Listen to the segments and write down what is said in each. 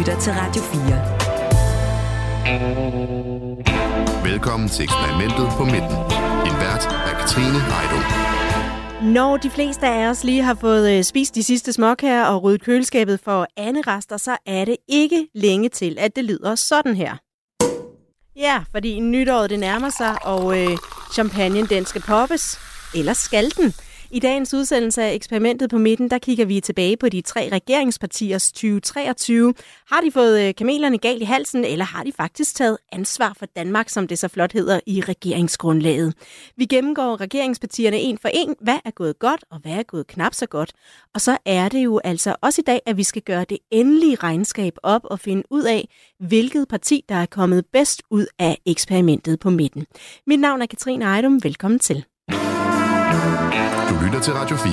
lytter til Radio 4. Velkommen til eksperimentet på midten. En vært er Katrine Heidung. Når de fleste af os lige har fået øh, spist de sidste småkager og ryddet køleskabet for rester, så er det ikke længe til, at det lyder sådan her. Ja, fordi nytåret det nærmer sig, og øh, champagne den skal poppes. Eller skal den? I dagens udsendelse af eksperimentet på midten, der kigger vi tilbage på de tre regeringspartiers 2023. Har de fået øh, kamelerne galt i halsen, eller har de faktisk taget ansvar for Danmark, som det så flot hedder i regeringsgrundlaget? Vi gennemgår regeringspartierne en for en. Hvad er gået godt, og hvad er gået knap så godt? Og så er det jo altså også i dag, at vi skal gøre det endelige regnskab op og finde ud af, hvilket parti, der er kommet bedst ud af eksperimentet på midten. Mit navn er Katrine Ejdum. Velkommen til. Du lytter til Radio 4.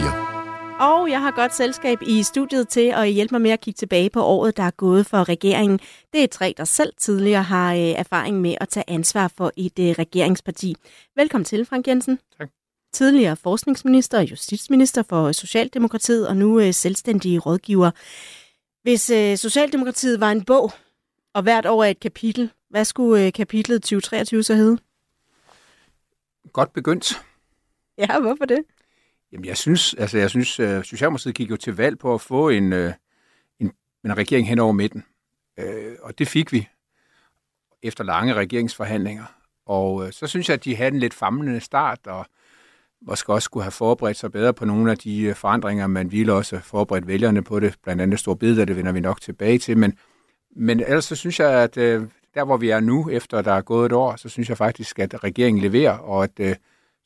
Og jeg har godt selskab i studiet til at hjælpe mig med at kigge tilbage på året, der er gået for regeringen. Det er tre, der selv tidligere har øh, erfaring med at tage ansvar for et øh, regeringsparti. Velkommen til, Frank Jensen. Tak. Tidligere forskningsminister og justitsminister for Socialdemokratiet, og nu øh, selvstændig rådgiver. Hvis Socialdemokratiet var en bog, og hvert år er et kapitel, hvad skulle kapitlet 2023 så hedde? Godt begyndt. Ja, hvorfor det? Jamen, jeg synes, altså, jeg synes, uh, Socialdemokratiet gik jo til valg på at få en, uh, en, en regering hen over midten. Uh, og det fik vi efter lange regeringsforhandlinger. Og uh, så synes jeg, at de havde en lidt famlende start, og måske også skulle have forberedt sig bedre på nogle af de forandringer. Man ville også forberedt vælgerne på det, blandt andet store billeder, det vender vi nok tilbage til. Men, men ellers så synes jeg, at uh, der hvor vi er nu, efter der er gået et år, så synes jeg faktisk, at regeringen leverer, og at uh,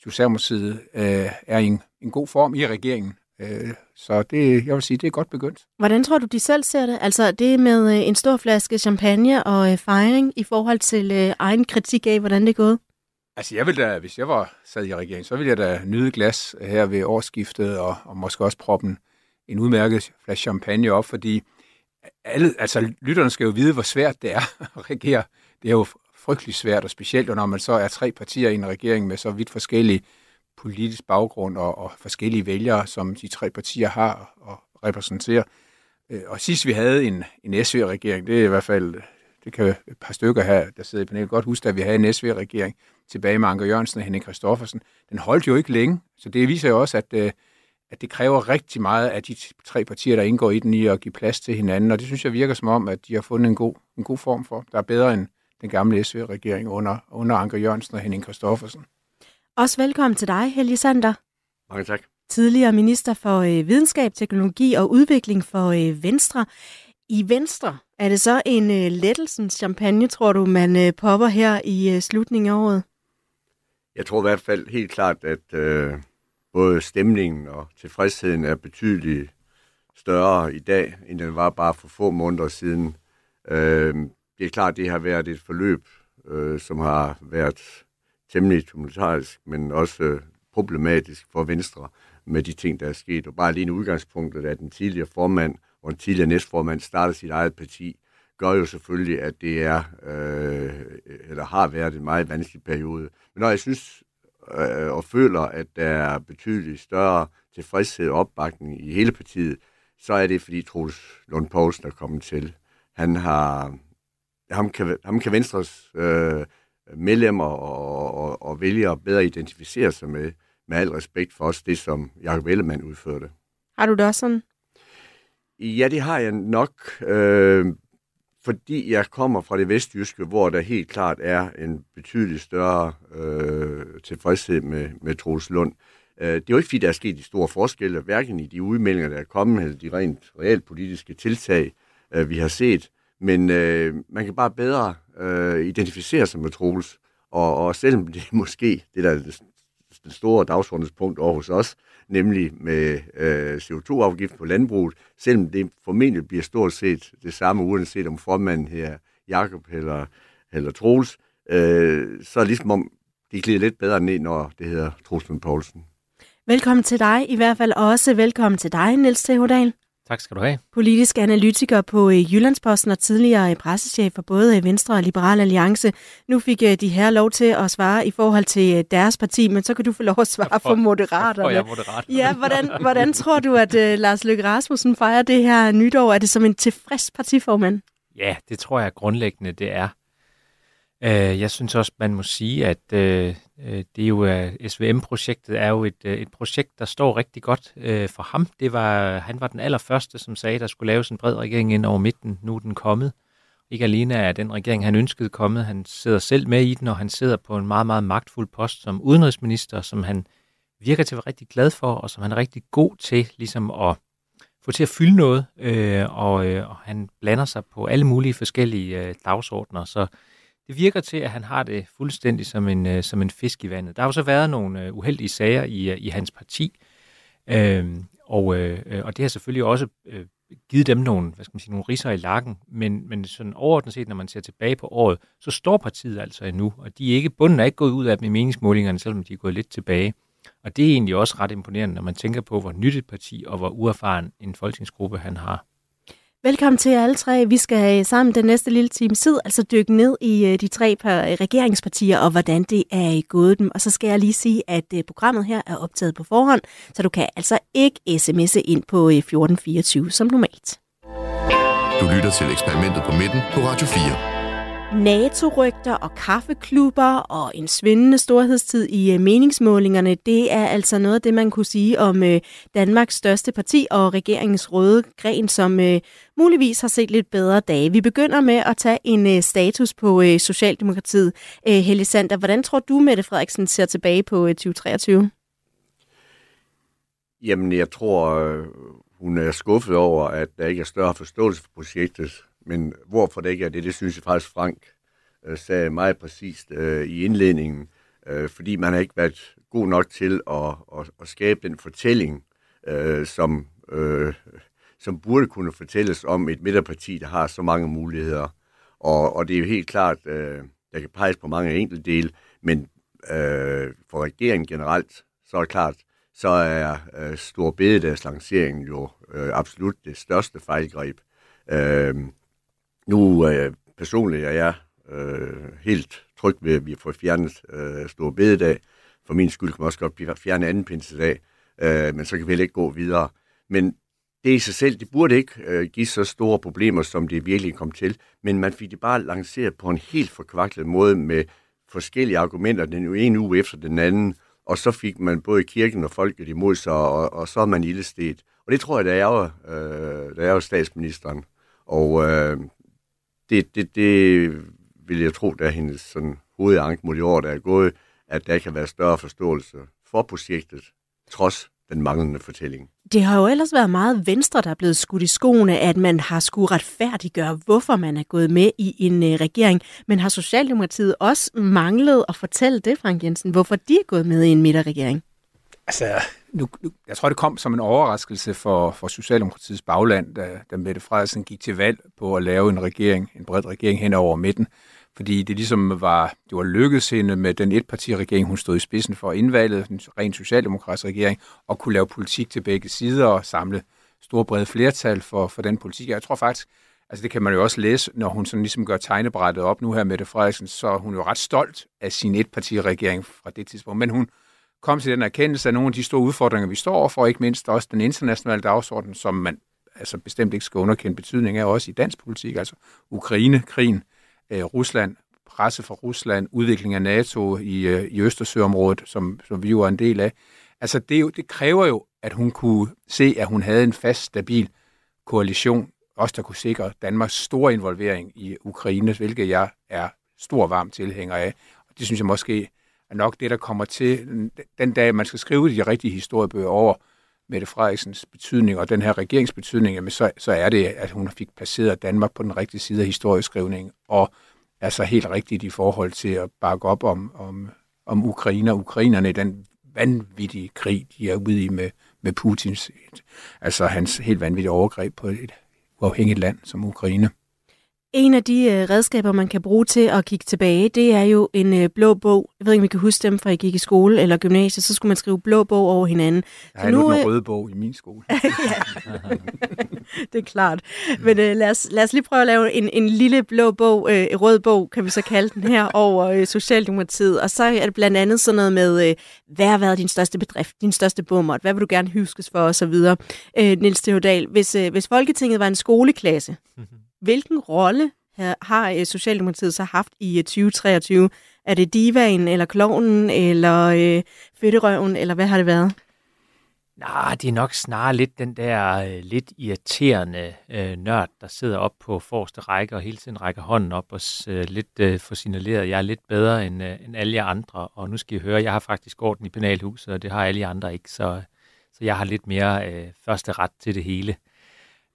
Socialdemokratiet øh, er i en, en god form i regeringen. Øh, så det, jeg vil sige, det er godt begyndt. Hvordan tror du, de selv ser det? Altså det med øh, en stor flaske champagne og øh, fejring i forhold til øh, egen kritik af, hvordan det er gået? Altså jeg vil da, hvis jeg var sad i regeringen, så ville jeg da nyde glas her ved årsskiftet, og, og måske også proppen en udmærket flaske champagne op, fordi alle, altså lytterne skal jo vide, hvor svært det er at regere. Det er jo frygtelig svært, og specielt når man så er tre partier i en regering med så vidt forskellige politisk baggrund og, og forskellige vælgere, som de tre partier har og repræsenterer. Øh, og sidst vi havde en, en SV-regering, det er i hvert fald, det kan et par stykker her, der sidder i panelet godt huske, at vi havde en SV-regering tilbage med Anker Jørgensen og Henning Kristoffersen. Den holdt jo ikke længe, så det viser jo også, at, øh, at det kræver rigtig meget af de tre partier, der indgår i den, i at give plads til hinanden, og det synes jeg virker som om, at de har fundet en god, en god form for. Der er bedre end, den gamle SV-regering under, under Anker Jørgensen og Henning Kristoffersen. Også velkommen til dig, Helge Sander. Mange tak. Tidligere minister for øh, videnskab, teknologi og udvikling for øh, Venstre. I Venstre er det så en øh, lettelsens champagne, tror du, man øh, popper her i øh, slutningen af året? Jeg tror i hvert fald helt klart, at øh, både stemningen og tilfredsheden er betydeligt større i dag, end den var bare for få måneder siden. Øh, det er klart, det har været et forløb, øh, som har været temmelig tumultarisk, men også øh, problematisk for Venstre med de ting, der er sket. Og bare alene udgangspunktet, at den tidligere formand og den tidligere næstformand starter sit eget parti, gør jo selvfølgelig, at det er, øh, eller har været en meget vanskelig periode. Men når jeg synes øh, og føler, at der er betydeligt større tilfredshed og opbakning i hele partiet, så er det, fordi Troels Lund Poulsen er kommet til. Han har ham kan, ham kan Venstres øh, medlemmer og, og, og vælgere bedre identificere sig med, med al respekt for os, det som Jacob Ellemann udførte. Har du det også sådan? Ja, det har jeg nok, øh, fordi jeg kommer fra det vestjyske, hvor der helt klart er en betydelig større øh, tilfredshed med, med Troels Lund. Øh, det er jo ikke, fordi der er sket de store forskelle, hverken i de udmeldinger, der er kommet, eller de rent realpolitiske tiltag, øh, vi har set. Men øh, man kan bare bedre øh, identificere sig med Troels. Og, og selvom det er måske det, der er den store dagsordenspunkt over hos os, nemlig med øh, CO2-afgift på landbruget, selvom det formentlig bliver stort set det samme, uanset om formanden her, Jakob eller, eller Troels, øh, så er det ligesom om, de glider lidt bedre ned, når det hedder Troels Poulsen. Velkommen til dig, i hvert fald også velkommen til dig, Niels Theodal. Tak skal du have. Politisk analytiker på øh, Jyllandsposten og tidligere pressechef for både øh, Venstre og Liberal Alliance. Nu fik øh, de her lov til at svare i forhold til deres parti, men så kan du få lov at svare for Moderaterne. Jeg moderat. Ja, hvordan, hvordan tror du, at uh, Lars Løkke Rasmussen fejrer det her nytår? Er det som en tilfreds partiformand? Ja, det tror jeg grundlæggende, det er. Øh, jeg synes også, man må sige, at øh, øh det er jo øh, SVM-projektet er jo et, øh, et projekt, der står rigtig godt for ham. Det var, han var den allerførste, som sagde, der skulle laves en bred regering ind over midten. Nu er den kommet. Ikke alene er den regering, han ønskede kommet, han sidder selv med i den, og han sidder på en meget, meget magtfuld post som udenrigsminister, som han virker til at være rigtig glad for, og som han er rigtig god til ligesom at få til at fylde noget, øh, og, øh, og han blander sig på alle mulige forskellige øh, dagsordner, så det virker til, at han har det fuldstændig som en, øh, som en fisk i vandet. Der har jo så været nogle øh, uheldige sager i, øh, i hans parti, øhm, øh, og, øh, og det har selvfølgelig også øh, givet dem nogle, hvad skal man sige, nogle riser i lakken, men, men sådan overordnet set, når man ser tilbage på året, så står partiet altså endnu, og de er ikke, bunden er ikke gået ud af dem i meningsmålingerne, selvom de er gået lidt tilbage. Og det er egentlig også ret imponerende, når man tænker på, hvor nyt et parti og hvor uerfaren en folketingsgruppe han har. Velkommen til alle tre. Vi skal øh, sammen den næste lille time tid altså dykke ned i øh, de tre øh, regeringspartier og hvordan det er gået dem. Og så skal jeg lige sige, at programmet her er optaget på forhånd, så du kan altså ikke sms'e ind på 1424 som normalt. Du lytter til eksperimentet på midten på Radio 4. NATO-rygter og kaffeklubber og en svindende storhedstid i øh, meningsmålingerne, det er altså noget af det, man kunne sige om øh, Danmarks største parti og regeringens røde gren, som øh, muligvis har set lidt bedre dage. Vi begynder med at tage en status på Socialdemokratiet. Helle Sander, hvordan tror du, Mette Frederiksen ser tilbage på 2023? Jamen, jeg tror, hun er skuffet over, at der ikke er større forståelse for projektet men hvorfor det ikke er det, det synes jeg faktisk Frank øh, sagde meget præcist øh, i indledningen, øh, fordi man har ikke været god nok til at, at, at skabe den fortælling, øh, som, øh, som burde kunne fortælles om et midterparti, der har så mange muligheder. Og, og det er jo helt klart, øh, der kan peges på mange enkeltdele, men øh, for regeringen generelt, så er det klart, så er øh, Stor Bededags lancering jo øh, absolut det største fejlgreb. Øh, nu øh, personligt er jeg øh, helt tryg ved, at vi får fjernet øh, Store Bededag. For min skyld kan man også godt fjerne anden pinsedag, øh, men så kan vi heller ikke gå videre. Men det i sig selv, det burde ikke øh, give så store problemer, som det virkelig kom til. Men man fik det bare lanceret på en helt forkvaklet måde med forskellige argumenter, den ene uge efter den anden. Og så fik man både kirken og folket imod sig, og, og så er man ildestet. Og det tror jeg, da er var, øh, der er var statsministeren. Og øh, det, det, det vil jeg tro, der er hendes sådan, hovedanke mod de år, der er gået, at der kan være større forståelse for projektet, trods den manglende fortælling. Det har jo ellers været meget venstre, der er blevet skudt i skoene, at man har skulle retfærdiggøre, hvorfor man er gået med i en uh, regering. Men har Socialdemokratiet også manglet at fortælle det, Frank Jensen, hvorfor de er gået med i en midterregering? Altså, nu, nu, jeg tror, det kom som en overraskelse for, for Socialdemokratiets bagland, da, da Mette Frederiksen gik til valg på at lave en regering, en bred regering hen over midten. Fordi det ligesom var, det var lykkedes hende med den etpartiregering, hun stod i spidsen for indvalget, en ren socialdemokratisk regering, og kunne lave politik til begge sider og samle store brede flertal for, for den politik. Jeg tror faktisk, altså det kan man jo også læse, når hun sådan ligesom gør tegnebrættet op nu her, Mette Frederiksen, så er hun jo ret stolt af sin etpartiregering fra det tidspunkt. Men hun, kom til den erkendelse af nogle af de store udfordringer, vi står overfor, ikke mindst også den internationale dagsorden, som man altså bestemt ikke skal underkende betydning af, også i dansk politik, altså Ukraine, krigen, øh, Rusland, presse fra Rusland, udvikling af NATO i, øh, i Østersøområdet, som, som vi jo er en del af. Altså det, jo, det kræver jo, at hun kunne se, at hun havde en fast, stabil koalition, også der kunne sikre Danmarks store involvering i Ukraine, hvilket jeg er stor varm tilhænger af. Og det synes jeg måske er nok det, der kommer til den dag, man skal skrive de rigtige historiebøger over Mette Frederiksens betydning og den her regeringsbetydning, jamen så, så er det, at hun fik placeret Danmark på den rigtige side af historieskrivningen, og er så helt rigtigt i forhold til at bakke op om, om, om Ukraine og ukrainerne i den vanvittige krig, de er ude i med, med Putins, altså hans helt vanvittige overgreb på et uafhængigt land som Ukraine. En af de øh, redskaber, man kan bruge til at kigge tilbage, det er jo en øh, blå bog. Jeg ved ikke, om I kan huske dem, fra I gik i skole eller gymnasiet, så skulle man skrive blå bog over hinanden. Jeg har nu en røde bog i min skole. det er klart. Men øh, lad, os, lad os lige prøve at lave en, en lille blå bog, øh, rød bog, kan vi så kalde den her, over øh, Socialdemokratiet. Og så er det blandt andet sådan noget med, øh, hvad har været din største bedrift, din største bummer, hvad vil du gerne huskes for osv. Øh, Niels Theodal, hvis, øh, hvis Folketinget var en skoleklasse, mm-hmm Hvilken rolle har øh, Socialdemokratiet så haft i øh, 2023? Er det divaen, eller klovnen, eller øh, fedterøven, eller hvad har det været? Nej, det er nok snarere lidt den der øh, lidt irriterende øh, nørd, der sidder op på forreste række og hele tiden rækker hånden op og øh, lidt øh, får signaleret, at jeg er lidt bedre end, øh, end alle jer andre. Og nu skal I høre, jeg har faktisk orden i penalhuset, og det har alle jer andre ikke, så, så jeg har lidt mere øh, første ret til det hele.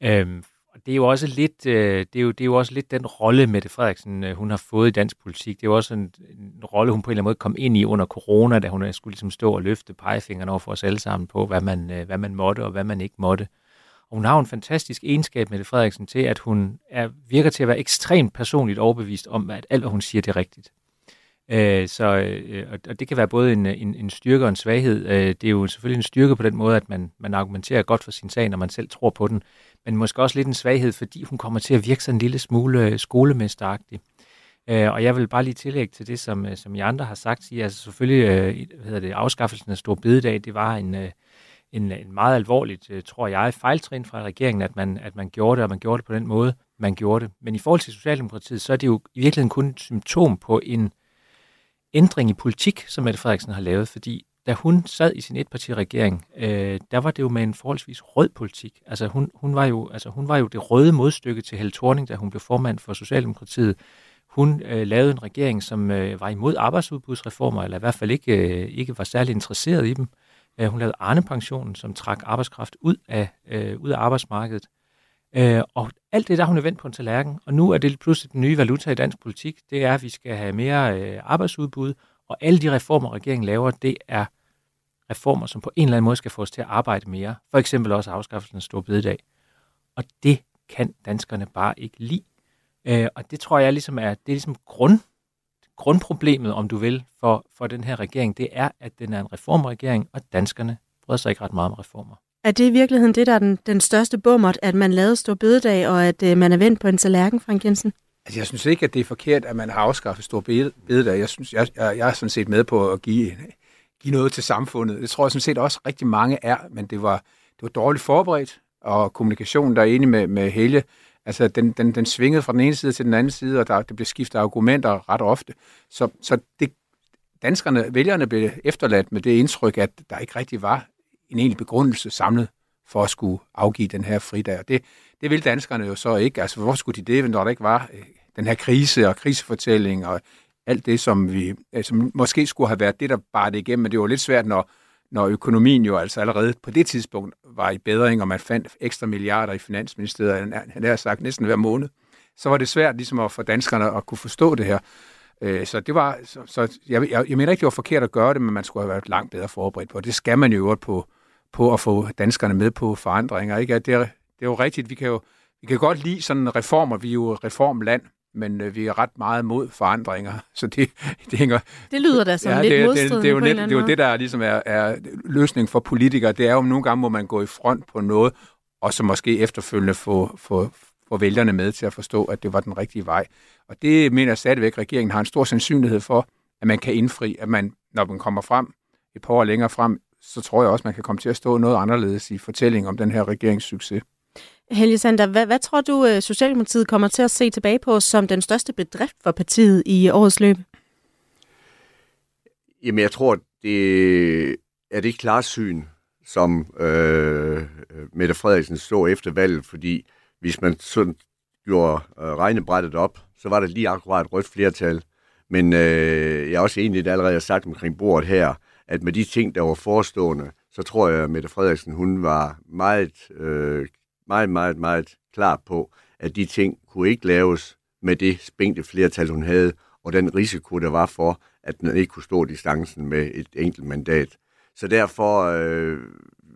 Øhm, det er jo også lidt, øh, det er jo, det er jo også lidt den rolle, Mette Frederiksen øh, hun har fået i dansk politik. Det er jo også en, en rolle, hun på en eller anden måde kom ind i under corona, da hun øh, skulle ligesom stå og løfte pegefingeren over for os alle sammen på, hvad man, øh, hvad man måtte og hvad man ikke måtte. Og hun har en fantastisk egenskab, Mette Frederiksen, til at hun er, virker til at være ekstremt personligt overbevist om, at alt, hvad hun siger, det er rigtigt. Øh, så, øh, og det kan være både en, en, en styrke og en svaghed. Øh, det er jo selvfølgelig en styrke på den måde, at man, man argumenterer godt for sin sag, når man selv tror på den men måske også lidt en svaghed, fordi hun kommer til at virke sådan en lille smule øh, skolemesteragtig. Øh, og jeg vil bare lige tillægge til det, som, øh, som I andre har sagt, sige, altså selvfølgelig, øh, hvad hedder det, afskaffelsen af Stor Bededag, det var en, øh, en, en meget alvorligt, øh, tror jeg, fejltrin fra regeringen, at man, at man gjorde det, og man gjorde det på den måde, man gjorde det. Men i forhold til Socialdemokratiet, så er det jo i virkeligheden kun et symptom på en ændring i politik, som Mette Frederiksen har lavet, fordi da hun sad i sin etpartiregering, øh, der var det jo med en forholdsvis rød politik. Altså hun, hun, var jo, altså hun var jo det røde modstykke til Helle Thorning, da hun blev formand for Socialdemokratiet. Hun øh, lavede en regering, som øh, var imod arbejdsudbudsreformer, eller i hvert fald ikke, øh, ikke var særlig interesseret i dem. Øh, hun lavede Arne-pensionen, som trak arbejdskraft ud af, øh, ud af arbejdsmarkedet. Øh, og alt det der hun er vendt på en tallerken, og nu er det pludselig den nye valuta i dansk politik, det er, at vi skal have mere øh, arbejdsudbud, og alle de reformer, regeringen laver, det er reformer, som på en eller anden måde skal få os til at arbejde mere. For eksempel også afskaffelsen af stor bededag. Og det kan danskerne bare ikke lide. Øh, og det tror jeg ligesom er, det er ligesom grund, grundproblemet, om du vil, for, for den her regering. Det er, at den er en reformregering, og danskerne bryder sig ikke ret meget om reformer. Er det i virkeligheden det, der er den, den største bummert, at man lavede stor bededag, og at øh, man er vendt på en tallerken, Frank Jensen? Altså, jeg synes ikke, at det er forkert, at man har afskaffet store bededag. Jeg, synes, jeg, jeg, jeg er sådan set med på at give give noget til samfundet. Det tror jeg sådan set også rigtig mange er, men det var, det var dårligt forberedt, og kommunikationen, der er enig med, med Helge, altså den, den, den svingede fra den ene side til den anden side, og der, det blev skiftet argumenter ret ofte. Så, så det, danskerne, vælgerne blev efterladt med det indtryk, at der ikke rigtig var en egentlig begrundelse samlet for at skulle afgive den her fridag. Og det, det vil danskerne jo så ikke. Altså, hvorfor skulle de det, når der ikke var øh, den her krise og krisefortælling og alt det, som vi altså, som måske skulle have været det, der bare det igennem, men det var lidt svært, når, når økonomien jo altså allerede på det tidspunkt var i bedring, og man fandt ekstra milliarder i Finansministeriet, han har sagt næsten hver måned, så var det svært ligesom at få danskerne at kunne forstå det her. Øh, så det var, så, så jeg, jeg, jeg mener ikke, det var forkert at gøre det, men man skulle have været langt bedre forberedt på. Det skal man jo på, på at få danskerne med på forandringer. Ikke? Det, er, det er jo rigtigt, vi kan jo vi kan godt lide sådan reformer, vi er jo reformland, men øh, vi er ret meget mod forandringer, så det, det hænger... Det lyder da som ja, lidt det, det, det, det, er jo net, det er jo det, der ligesom er, er løsning for politikere. Det er jo, nogle gange må man gå i front på noget, og så måske efterfølgende få, få, få vælgerne med til at forstå, at det var den rigtige vej. Og det mener jeg stadigvæk, at regeringen har en stor sandsynlighed for, at man kan indfri, at man, når man kommer frem et par år længere frem, så tror jeg også, man kan komme til at stå noget anderledes i fortællingen om den her regerings succes. Helge Sander, hvad, hvad tror du, øh, Socialdemokratiet kommer til at se tilbage på som den største bedrift for partiet i årets løb? Jamen, jeg tror, det er det klarsyn, som øh, Mette Frederiksen så efter valget, fordi hvis man sådan gjorde øh, regnebrættet op, så var det lige akkurat et rødt flertal. Men øh, jeg er også enig, det allerede har sagt omkring bordet her, at med de ting, der var forestående, så tror jeg, at Mette Frederiksen hun var meget øh, meget, meget, meget klar på, at de ting kunne ikke laves med det spængte flertal, hun havde, og den risiko, der var for, at den ikke kunne stå distancen med et enkelt mandat. Så derfor øh,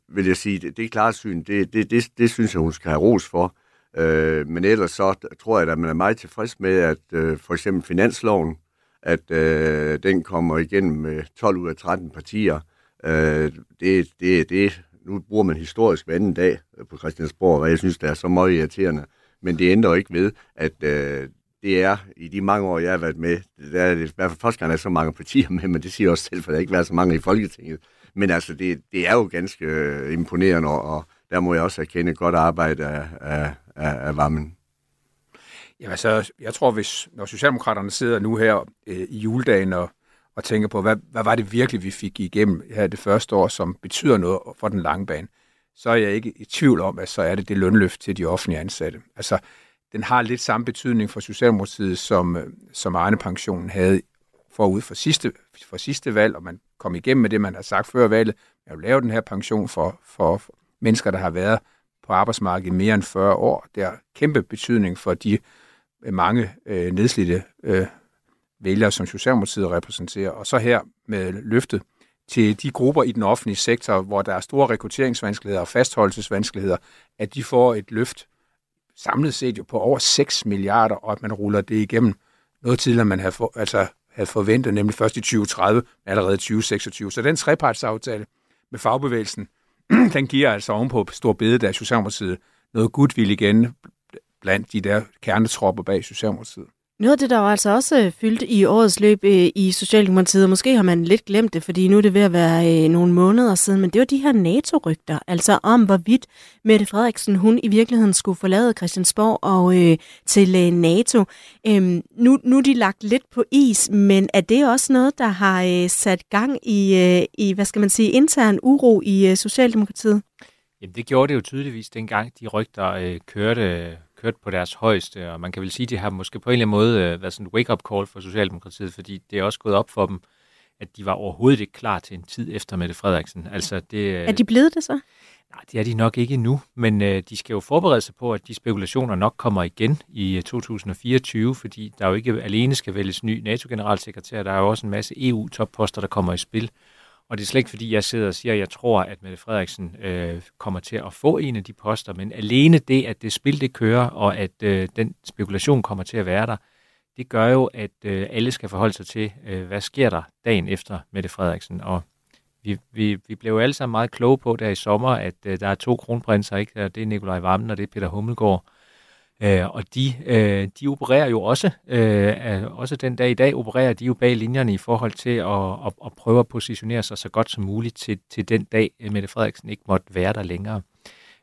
vil jeg sige, det, det er klart syn, det, det, det, det synes jeg, hun skal have ros for. Øh, men ellers så tror jeg, at man er meget tilfreds med, at øh, for eksempel finansloven, at øh, den kommer igennem med 12 ud af 13 partier. Øh, det, det, det nu bruger man historisk hver anden dag øh, på Christiansborg, og jeg synes, det er så meget irriterende. Men det ændrer ikke ved, at øh, det er, i de mange år, jeg har været med, der er det i hvert fald første gang, der er så mange partier med, men det siger også selv, for der ikke været så mange i Folketinget. Men altså, det, det er jo ganske øh, imponerende, og, og der må jeg også erkende godt arbejde af, af, af, af varmen. Jamen altså, jeg tror, hvis når Socialdemokraterne sidder nu her øh, i juledagen og, og tænker på, hvad, hvad var det virkelig, vi fik igennem her det første år, som betyder noget for den lange bane, så er jeg ikke i tvivl om, at så er det det lønløft til de offentlige ansatte. Altså, den har lidt samme betydning for Socialdemokratiet, som, øh, som Arne Pensionen havde forud for sidste, for sidste valg, og man kom igennem med det, man har sagt før valget. Jeg vil lave den her pension for, for, mennesker, der har været på arbejdsmarkedet i mere end 40 år. Det har kæmpe betydning for de øh, mange øh, nedslidte øh, vælgere, som Socialdemokratiet repræsenterer. Og så her med løftet til de grupper i den offentlige sektor, hvor der er store rekrutteringsvanskeligheder og fastholdelsesvanskeligheder, at de får et løft samlet set jo på over 6 milliarder, og at man ruller det igennem noget tidligere, man havde, for, altså, havde forventet, nemlig først i 2030, men allerede 2026. Så den trepartsaftale med fagbevægelsen, den giver altså ovenpå stor der Socialdemokratiet noget goodwill igen blandt de der kernetropper bag Socialdemokratiet. Noget af det, der var altså også øh, fyldt i årets løb øh, i Socialdemokratiet, og måske har man lidt glemt det, fordi nu er det ved at være øh, nogle måneder siden, men det var de her NATO-rygter, altså om hvorvidt Mette Frederiksen, hun i virkeligheden skulle forlade Christiansborg og øh, til øh, NATO. Øhm, nu, nu er de lagt lidt på is, men er det også noget, der har øh, sat gang i, øh, i, hvad skal man sige, intern uro i øh, Socialdemokratiet? Jamen det gjorde det jo tydeligvis dengang de rygter øh, kørte kørt på deres højeste, og man kan vel sige, at de har måske på en eller anden måde øh, været sådan en wake-up call for Socialdemokratiet, fordi det er også gået op for dem, at de var overhovedet ikke klar til en tid efter Mette Frederiksen. Altså, det, øh, er de blevet det så? Nej, det er de nok ikke endnu, men øh, de skal jo forberede sig på, at de spekulationer nok kommer igen i 2024, øh, fordi der jo ikke alene skal vælges ny NATO-generalsekretær, der er jo også en masse EU-topposter, der kommer i spil. Og det er slet ikke, fordi jeg sidder og siger, at jeg tror, at Mette Frederiksen øh, kommer til at få en af de poster, men alene det, at det spil det kører, og at øh, den spekulation kommer til at være der, det gør jo, at øh, alle skal forholde sig til, øh, hvad sker der dagen efter Mette Frederiksen. Og vi, vi, vi blev jo alle sammen meget kloge på der i sommer, at øh, der er to kronprinser, ikke? det er Nikolaj Vammen og det er Peter Hummelgaard. Øh, og de, øh, de opererer jo også, øh, også den dag i dag, opererer de jo bag linjerne i forhold til at, at, at prøve at positionere sig så godt som muligt til, til den dag, Mette Frederiksen ikke måtte være der længere.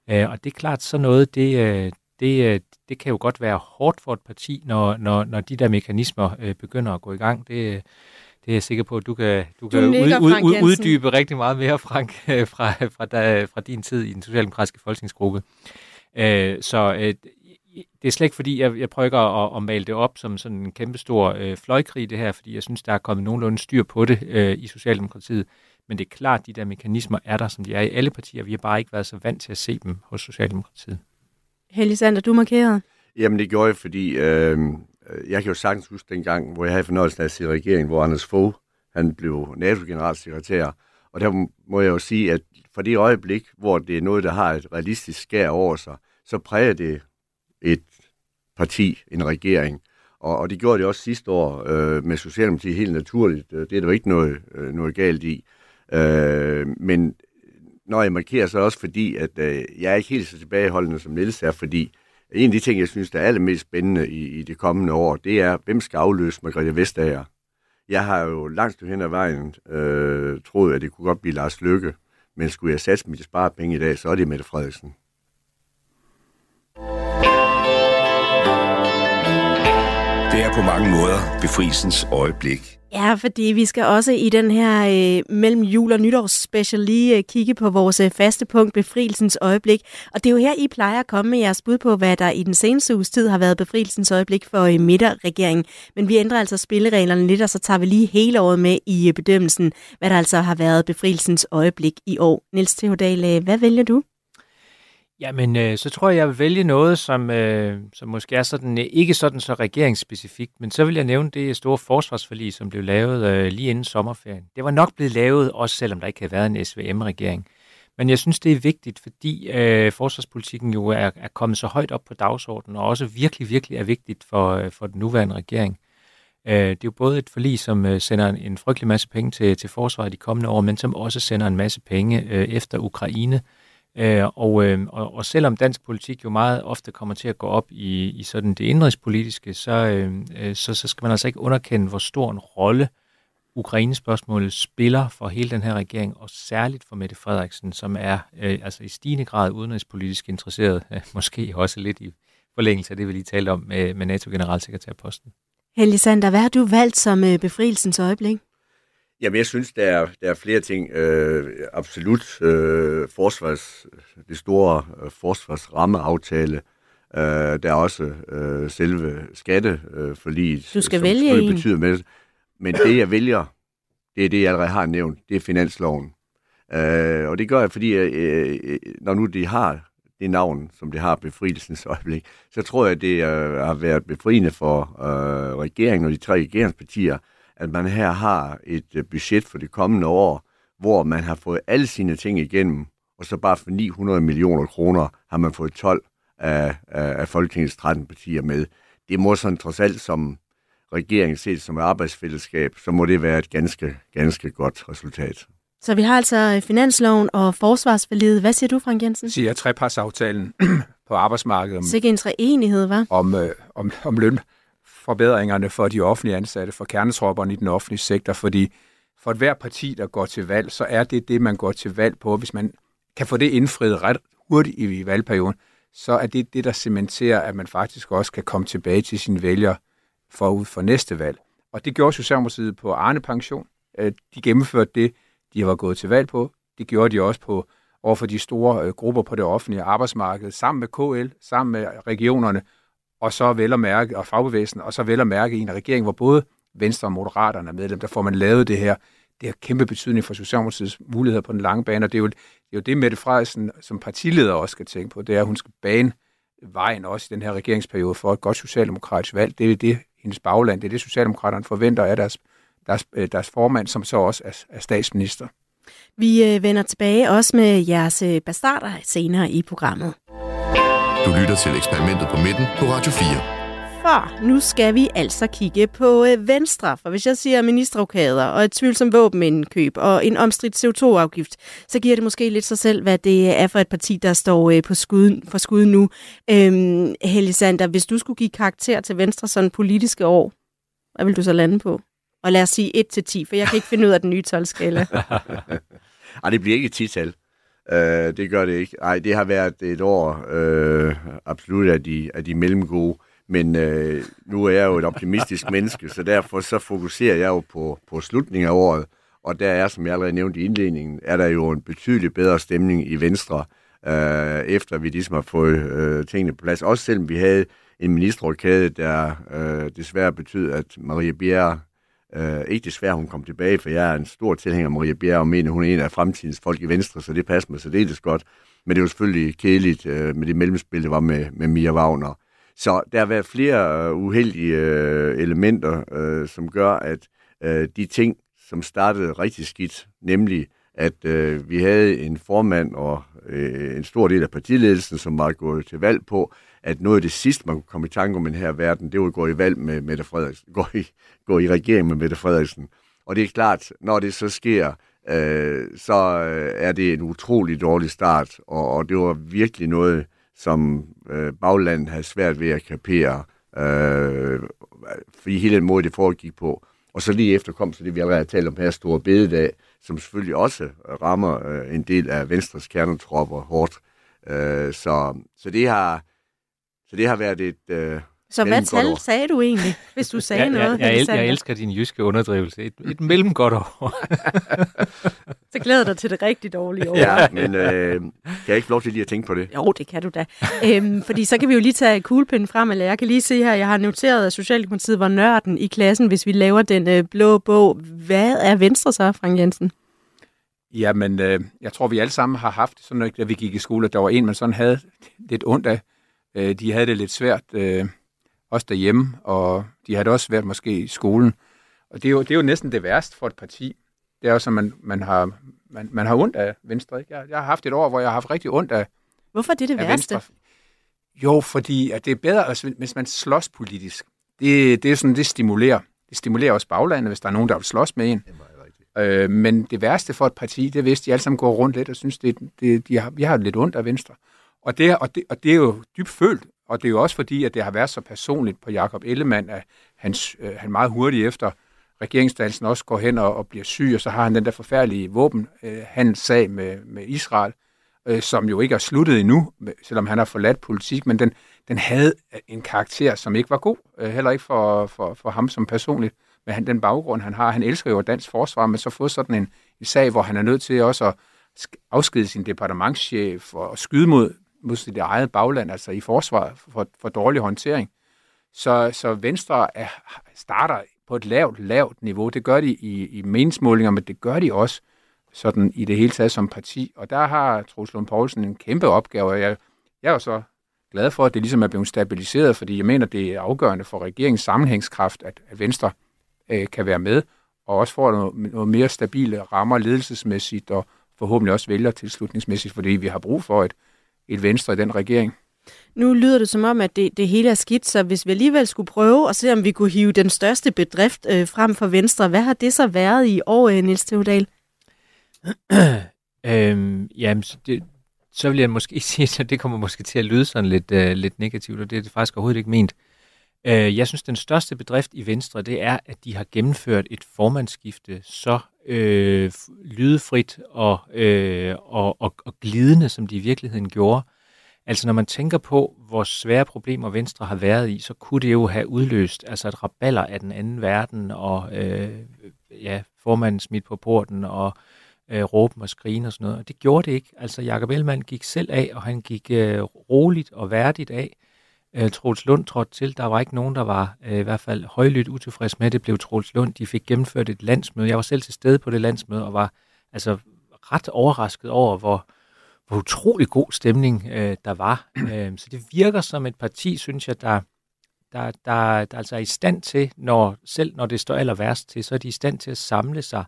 Øh, og det er klart, så noget, det, øh, det, øh, det kan jo godt være hårdt for et parti, når, når, når de der mekanismer øh, begynder at gå i gang. Det, det er jeg sikker på, at du kan, du, du kan ud, ud, ud, uddybe rigtig meget mere, Frank, fra, fra, da, fra din tid i den socialdemokratiske folketingsgruppe. Øh, så øh, det er slet ikke fordi, jeg, jeg prøver at, at male det op som sådan en kæmpestor øh, fløjkrig det her, fordi jeg synes, der er kommet nogenlunde styr på det øh, i Socialdemokratiet. Men det er klart, de der mekanismer er der, som de er i alle partier. Vi har bare ikke været så vant til at se dem hos Socialdemokratiet. Helge Sander, du markerede. Jamen det gjorde jeg, fordi øh, jeg kan jo sagtens huske den gang, hvor jeg havde fornøjelsen af at se regeringen, hvor Anders Fogh, han blev NATO-generalsekretær. Og der må jeg jo sige, at for det øjeblik, hvor det er noget, der har et realistisk skær over sig, så præger det et parti, en regering. Og, og det gjorde det også sidste år øh, med Socialdemokratiet helt naturligt. Øh, det er der jo ikke noget, øh, noget galt i. Øh, men når jeg markerer, så også fordi, at øh, jeg er ikke helt så tilbageholdende som Niels er, fordi øh, en af de ting, jeg synes, der er allermest spændende i, i det kommende år, det er, hvem skal afløse Margrethe Vestager? Jeg har jo langt hen ad vejen øh, troet, at det kunne godt blive Lars Lykke, men skulle jeg satse mit sparepenge i dag, så er det Mette Frederiksen. På mange måder befrielsens øjeblik. Ja, fordi vi skal også i den her øh, mellem jul og nytårs special lige øh, kigge på vores øh, faste punkt, befrielsens øjeblik. Og det er jo her, I plejer at komme med jeres bud på, hvad der i den seneste uges tid har været befrielsens øjeblik for øh, midterregeringen. Men vi ændrer altså spillereglerne lidt, og så tager vi lige hele året med i øh, bedømmelsen, hvad der altså har været befrielsens øjeblik i år. Niels Theodal, øh, hvad vælger du? Jamen, øh, så tror jeg, jeg vil vælge noget, som, øh, som måske er sådan, øh, ikke sådan så regeringsspecifikt, men så vil jeg nævne det store forsvarsforlig, som blev lavet øh, lige inden sommerferien. Det var nok blevet lavet, også selvom der ikke havde været en SVM-regering. Men jeg synes, det er vigtigt, fordi øh, forsvarspolitikken jo er, er kommet så højt op på dagsordenen, og også virkelig, virkelig er vigtigt for, øh, for den nuværende regering. Øh, det er jo både et forlig, som øh, sender en, en frygtelig masse penge til, til forsvaret de kommende år, men som også sender en masse penge øh, efter Ukraine, Øh, Øh, og, øh, og, og selvom dansk politik jo meget ofte kommer til at gå op i, i sådan det indrigspolitiske, så, øh, øh, så, så skal man altså ikke underkende, hvor stor en rolle Ukraine-spørgsmålet spiller for hele den her regering, og særligt for Mette Frederiksen, som er øh, altså i stigende grad udenrigspolitisk interesseret, øh, måske også lidt i forlængelse af det, vi lige talte om med, med NATO-generalsekretærposten. Helge Sander, hvad har du valgt som øh, befrielsens øjeblik? Jamen, jeg synes, der er, der er flere ting. Øh, absolut øh, forsvars, det store øh, forsvarsrammeaftale. Øh, der er også øh, selve skatteforliget. Du skal som vælge en. Betyder med, men det, jeg vælger, det er det, jeg allerede har nævnt. Det er finansloven. Øh, og det gør jeg, fordi øh, øh, når nu de har det navn, som det har befrielsens øjeblik, så tror jeg, det øh, har været befriende for øh, regeringen og de tre regeringspartier, at man her har et øh, budget for det kommende år, hvor man har fået alle sine ting igennem, og så bare for 900 millioner kroner har man fået 12 af, af, af Folketingets 13 partier med. Det må sådan trods alt som regeringen set som et arbejdsfællesskab, så må det være et ganske, ganske godt resultat. Så vi har altså øh, finansloven og forsvarsforliget. Hvad siger du, Frank Jensen? siger trepartsaftalen på arbejdsmarkedet om, Sikke en treenighed, var. om, øh, om, om forbedringerne for de offentlige ansatte, for kernetropperne i den offentlige sektor, fordi for et hver parti, der går til valg, så er det det, man går til valg på. Hvis man kan få det indfriet ret hurtigt i, valgperioden, så er det det, der cementerer, at man faktisk også kan komme tilbage til sine vælgere forud for næste valg. Og det gjorde Socialdemokratiet på Arne Pension. Øh, de gennemførte det, de var gået til valg på. Det gjorde de også på overfor de store øh, grupper på det offentlige arbejdsmarked, sammen med KL, sammen med regionerne, og så vel at mærke, og fagbevægelsen, og så vel at mærke i en regering, hvor både Venstre og Moderaterne er medlem, der får man lavet det her. Det har kæmpe betydning for Socialdemokratiets muligheder på den lange bane, og det er jo det, er jo det Mette Frederiksen som partileder også skal tænke på, det er, at hun skal bane vejen også i den her regeringsperiode for et godt socialdemokratisk valg. Det er det, hendes bagland, det er det, Socialdemokraterne forventer af deres, deres, øh, deres formand, som så også er, er statsminister. Vi øh, vender tilbage også med jeres øh, bastarder senere i programmet. Du lytter til eksperimentet på midten på Radio 4. For nu skal vi altså kigge på øh, Venstre. For hvis jeg siger ministerrokader og et tvivlsomt våbenindkøb og en omstridt CO2-afgift, så giver det måske lidt sig selv, hvad det er for et parti, der står øh, på skud, for skud nu. Øhm, Helge Sander, hvis du skulle give karakter til Venstre sådan politiske år, hvad vil du så lande på? Og lad os sige 1-10, for jeg kan ikke finde ud af den nye 12-skala. Ej, det bliver ikke et tital. Øh, det gør det ikke. Ej, det har været et år øh, absolut af de, af de mellemgode. Men øh, nu er jeg jo et optimistisk menneske, så derfor så fokuserer jeg jo på, på slutningen af året. Og der er, som jeg allerede nævnte i indledningen, er der jo en betydelig bedre stemning i Venstre, øh, efter vi ligesom har fået øh, tingene på plads. Også selvom vi havde en ministerrokade, der øh, desværre betød, at Maria Bjerre, øh, ikke desværre hun kom tilbage, for jeg er en stor tilhænger af Maria Bjerg, og mener, hun er en af fremtidens folk i Venstre, så det passer mig så det er det godt. Men det var selvfølgelig kedeligt øh, med det mellemspil, der var med, med Mia Wagner. Så der har været flere øh, uheldige øh, elementer, øh, som gør, at øh, de ting, som startede rigtig skidt, nemlig at øh, vi havde en formand og øh, en stor del af partiledelsen, som var gået til valg på, at noget af det sidste, man kunne komme i tanke om i den her verden, det var at gå i valg med Mette Frederiksen, gå i, gå i regering med Mette Frederiksen. Og det er klart, når det så sker, øh, så øh, er det en utrolig dårlig start, og, og det var virkelig noget, som øh, baglandet havde svært ved at kapere, øh, fordi hele den måde, det foregik på. Og så lige efter kom så det, vi allerede har talt om her, Store Bededag, som selvfølgelig også rammer øh, en del af Venstres kernetropper hårdt. Øh, så, så, det har, så det har været et... Øh, Så hvad tal sagde du egentlig, hvis du sagde jeg, noget? jeg, jeg, el, jeg elsker din jyske underdrivelse. Et, et mellemgodt år. Så glæder dig til det rigtig dårlige år. Ja, men øh, kan jeg ikke få lov til lige at tænke på det? Jo, det kan du da. øhm, fordi så kan vi jo lige tage kuglepinden frem, eller jeg kan lige se her, jeg har noteret, at Socialdemokratiet var nørden i klassen, hvis vi laver den øh, blå bog. Hvad er Venstre så, Frank Jensen? Jamen, øh, jeg tror, vi alle sammen har haft sådan noget, da vi gik i skole, at der var en, man sådan havde lidt ondt af. Øh, de havde det lidt svært, øh, også derhjemme, og de havde det også svært måske i skolen. Og det er jo, det er jo næsten det værste for et parti. Det er jo, at man, man, har, man, man har ondt af Venstre. Ikke? Jeg, jeg har haft et år, hvor jeg har haft rigtig ondt af, Hvorfor er det det værste? Venstre. Jo, fordi at det er bedre, altså, hvis man slås politisk. Det, det er sådan, det stimulerer. Det stimulerer også baglandet, hvis der er nogen, der vil slås med en. Øh, men det værste for et parti, det er, hvis de alle sammen går rundt lidt og synes, det, det, de har, vi har lidt ondt af Venstre. Og det, og, det, og det er jo dybt følt, og det er jo også fordi, at det har været så personligt på Jakob Ellemann, at hans, øh, han meget hurtigt efter regeringsdannelsen også går hen og, og bliver syg, og så har han den der forfærdelige våbenhandelssag med, med Israel. øh, som jo ikke er sluttet endnu, selvom han har forladt politik, men den, den havde en karakter, som ikke var god, øh, heller ikke for, for, for ham som personligt, men han, den baggrund, han har. Han elsker jo dansk forsvar, men så fået sådan en, en sag, hvor han er nødt til også at afskede sin departementschef og skyde mod, mod sit eget bagland, altså i forsvar for, for dårlig håndtering. Så, så Venstre er, starter på et lavt, lavt niveau. Det gør de i, i meningsmålinger, men det gør de også sådan i det hele taget som parti. Og der har Troels Lund Poulsen en kæmpe opgave, og jeg, jeg er jo så glad for, at det ligesom er blevet stabiliseret, fordi jeg mener, det er afgørende for regeringens sammenhængskraft, at, at Venstre øh, kan være med, og også får noget, noget mere stabile rammer ledelsesmæssigt, og forhåbentlig også vælger tilslutningsmæssigt, fordi vi har brug for et, et Venstre i den regering. Nu lyder det som om, at det, det hele er skidt, så hvis vi alligevel skulle prøve at se, om vi kunne hive den største bedrift øh, frem for Venstre, hvad har det så været i år, øh, Niels Theodal? øhm, jamen, det, så vil jeg måske sige, at det kommer måske til at lyde sådan lidt, øh, lidt negativt, og det er det faktisk overhovedet ikke ment. Øh, jeg synes, den største bedrift i Venstre, det er, at de har gennemført et formandsskifte så øh, lydefrit og, øh, og, og, og glidende, som de i virkeligheden gjorde. Altså når man tænker på, hvor svære problemer Venstre har været i, så kunne det jo have udløst altså et raballer af den anden verden, og øh, ja, formanden smidt på porten, og øh, råben og skrigen og sådan noget. Og det gjorde det ikke. Altså Jakob Ellemann gik selv af, og han gik øh, roligt og værdigt af. Øh, Troels Lund trådte til. Der var ikke nogen, der var øh, i hvert fald højlydt utilfreds med det. blev Troels Lund. De fik gennemført et landsmøde. Jeg var selv til stede på det landsmøde og var altså ret overrasket over, hvor, hvor utrolig god stemning øh, der var. Øh, så det virker som et parti, synes jeg, der, der, der, der altså er i stand til, når, selv når det står aller værst til, så er de i stand til at samle sig.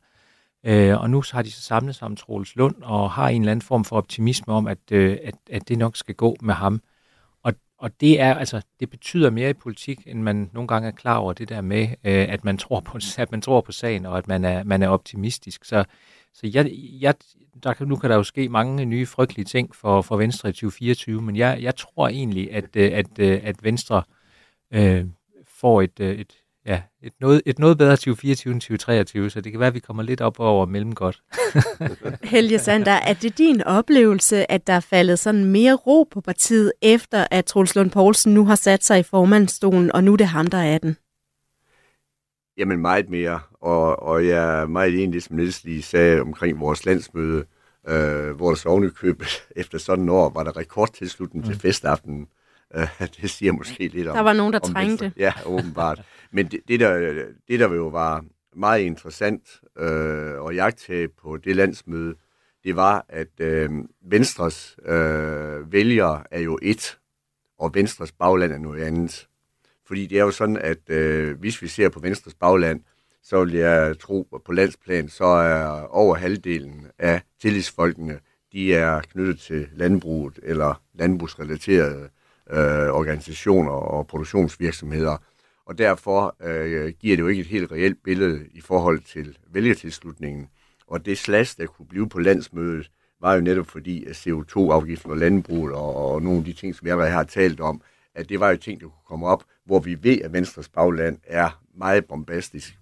Øh, og nu har de så samlet sig om Troels Lund og har en eller anden form for optimisme om, at, øh, at, at det nok skal gå med ham. Og, det er altså det betyder mere i politik, end man nogle gange er klar over det der med, øh, at man tror på at man tror på sagen og at man er man er optimistisk. Så så jeg, jeg, der kan, nu kan der jo ske mange nye frygtelige ting for, for Venstre i 2024, men jeg, jeg tror egentlig, at, øh, at at, at Venstre øh, får et, øh, et, ja, et, noget, et noget bedre 2024 end 2023, så det kan være, at vi kommer lidt op over mellem godt. Helge Sander, er det din oplevelse, at der er faldet sådan mere ro på partiet, efter at Troels Lund Poulsen nu har sat sig i formandstolen, og nu er det ham, der er den? Jamen meget mere, og, og jeg er meget enig, som Niels lige sagde omkring vores landsmøde, øh, hvor der så efter sådan en år var der rekordtilslutning mm. til festaftenen. Uh, det siger måske lidt om... Der var nogen, der trængte. Ja, åbenbart. Men det, det, der, det, der jo var meget interessant øh, at jagte på det landsmøde, det var, at øh, Venstres øh, vælgere er jo et, og Venstres bagland er noget andet. Fordi det er jo sådan, at øh, hvis vi ser på Venstres bagland, så vil jeg tro, at på landsplan, så er over halvdelen af tillidsfolkene, de er knyttet til landbruget eller landbrugsrelaterede øh, organisationer og produktionsvirksomheder. Og derfor øh, giver det jo ikke et helt reelt billede i forhold til vælgertilslutningen. Og det slags, der kunne blive på landsmødet, var jo netop fordi, at CO2-afgiften og landbruget og, og nogle af de ting, som jeg allerede har talt om, at det var jo ting, der kunne komme op, hvor vi ved, at Venstres bagland er meget bombastisk.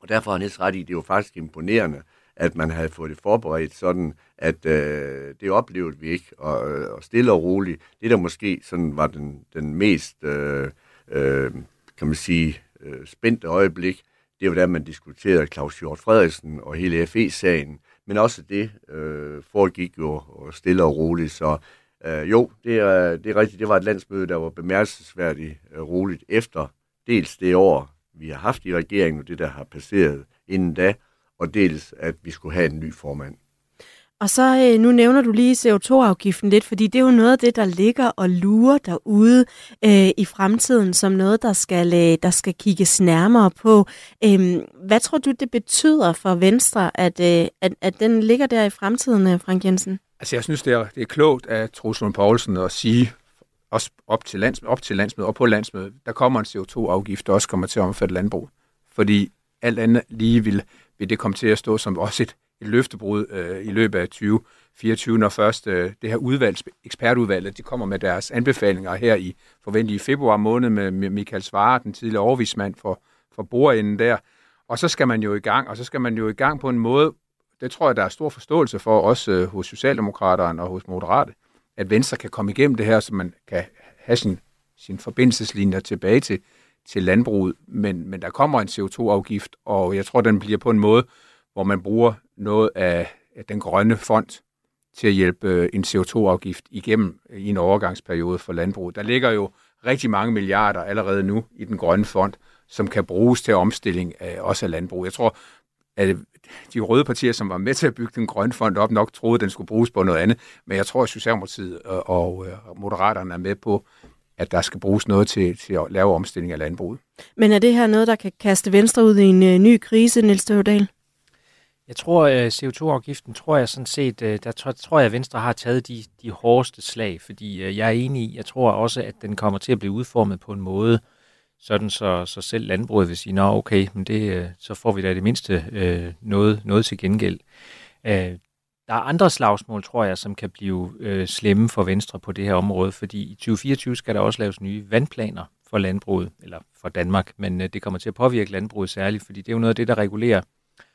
Og derfor har Niels ret i, det er jo faktisk imponerende, at man havde fået det forberedt sådan, at øh, det oplevede vi ikke, og, øh, og stille og roligt. Det, der måske sådan var den, den mest, øh, øh, kan man sige, øh, spændte øjeblik, det var da man diskuterede Claus Hjort Frederiksen og hele FE-sagen, men også det øh, foregik jo stille og roligt, så Øh, jo, det er, det er rigtigt. Det var et landsmøde, der var bemærkelsesværdigt øh, roligt efter dels det år, vi har haft i regeringen, og det, der har passeret inden da, og dels, at vi skulle have en ny formand. Og så øh, nu nævner du lige CO2-afgiften lidt, fordi det er jo noget af det, der ligger og lurer derude øh, i fremtiden, som noget, der skal, øh, der skal kigges nærmere på. Øh, hvad tror du, det betyder for Venstre, at, øh, at, at den ligger der i fremtiden, øh, Frank Jensen? Altså, jeg synes, det er, det er klogt af Troels Poulsen at sige, også op til, lands, op til landsmødet og på landsmødet, der kommer en CO2-afgift, der også kommer til at omfatte landbrug. Fordi alt andet lige vil, vil det komme til at stå som også et, et løftebrud øh, i løbet af 2024, når først øh, det her udvalg, ekspertudvalg, de kommer med deres anbefalinger her i forventelige februar måned med Michael Svare, den tidligere overvismand for, for bordenden der. Og så skal man jo i gang, og så skal man jo i gang på en måde, det tror jeg, der er stor forståelse for, også øh, hos Socialdemokraterne og hos Moderate, at Venstre kan komme igennem det her, så man kan have sin, sin forbindelseslinjer tilbage til, til landbruget. Men, men der kommer en CO2-afgift, og jeg tror, den bliver på en måde, hvor man bruger noget af, den grønne fond til at hjælpe øh, en CO2-afgift igennem øh, i en overgangsperiode for landbruget. Der ligger jo rigtig mange milliarder allerede nu i den grønne fond, som kan bruges til omstilling af også af landbrug. Jeg tror, at de røde partier, som var med til at bygge den grønne fond op, nok troede, at den skulle bruges på noget andet. Men jeg tror, at Socialdemokratiet øh, og Moderaterne er med på, at der skal bruges noget til, til at lave omstilling af landbruget. Men er det her noget, der kan kaste Venstre ud i en uh, ny krise, Niels Tøvdal? Jeg tror, øh, CO2-afgiften, tror jeg sådan set, øh, der tror, tror jeg, at Venstre har taget de, de hårdeste slag, fordi jeg er enig i, jeg tror også, at den kommer til at blive udformet på en måde, sådan så, så selv landbruget vil sige, nå okay, men det, så får vi da det mindste øh, noget, noget til gengæld. Øh, der er andre slagsmål, tror jeg, som kan blive øh, slemme for Venstre på det her område, fordi i 2024 skal der også laves nye vandplaner for landbruget, eller for Danmark, men øh, det kommer til at påvirke landbruget særligt, fordi det er jo noget af det, der regulerer,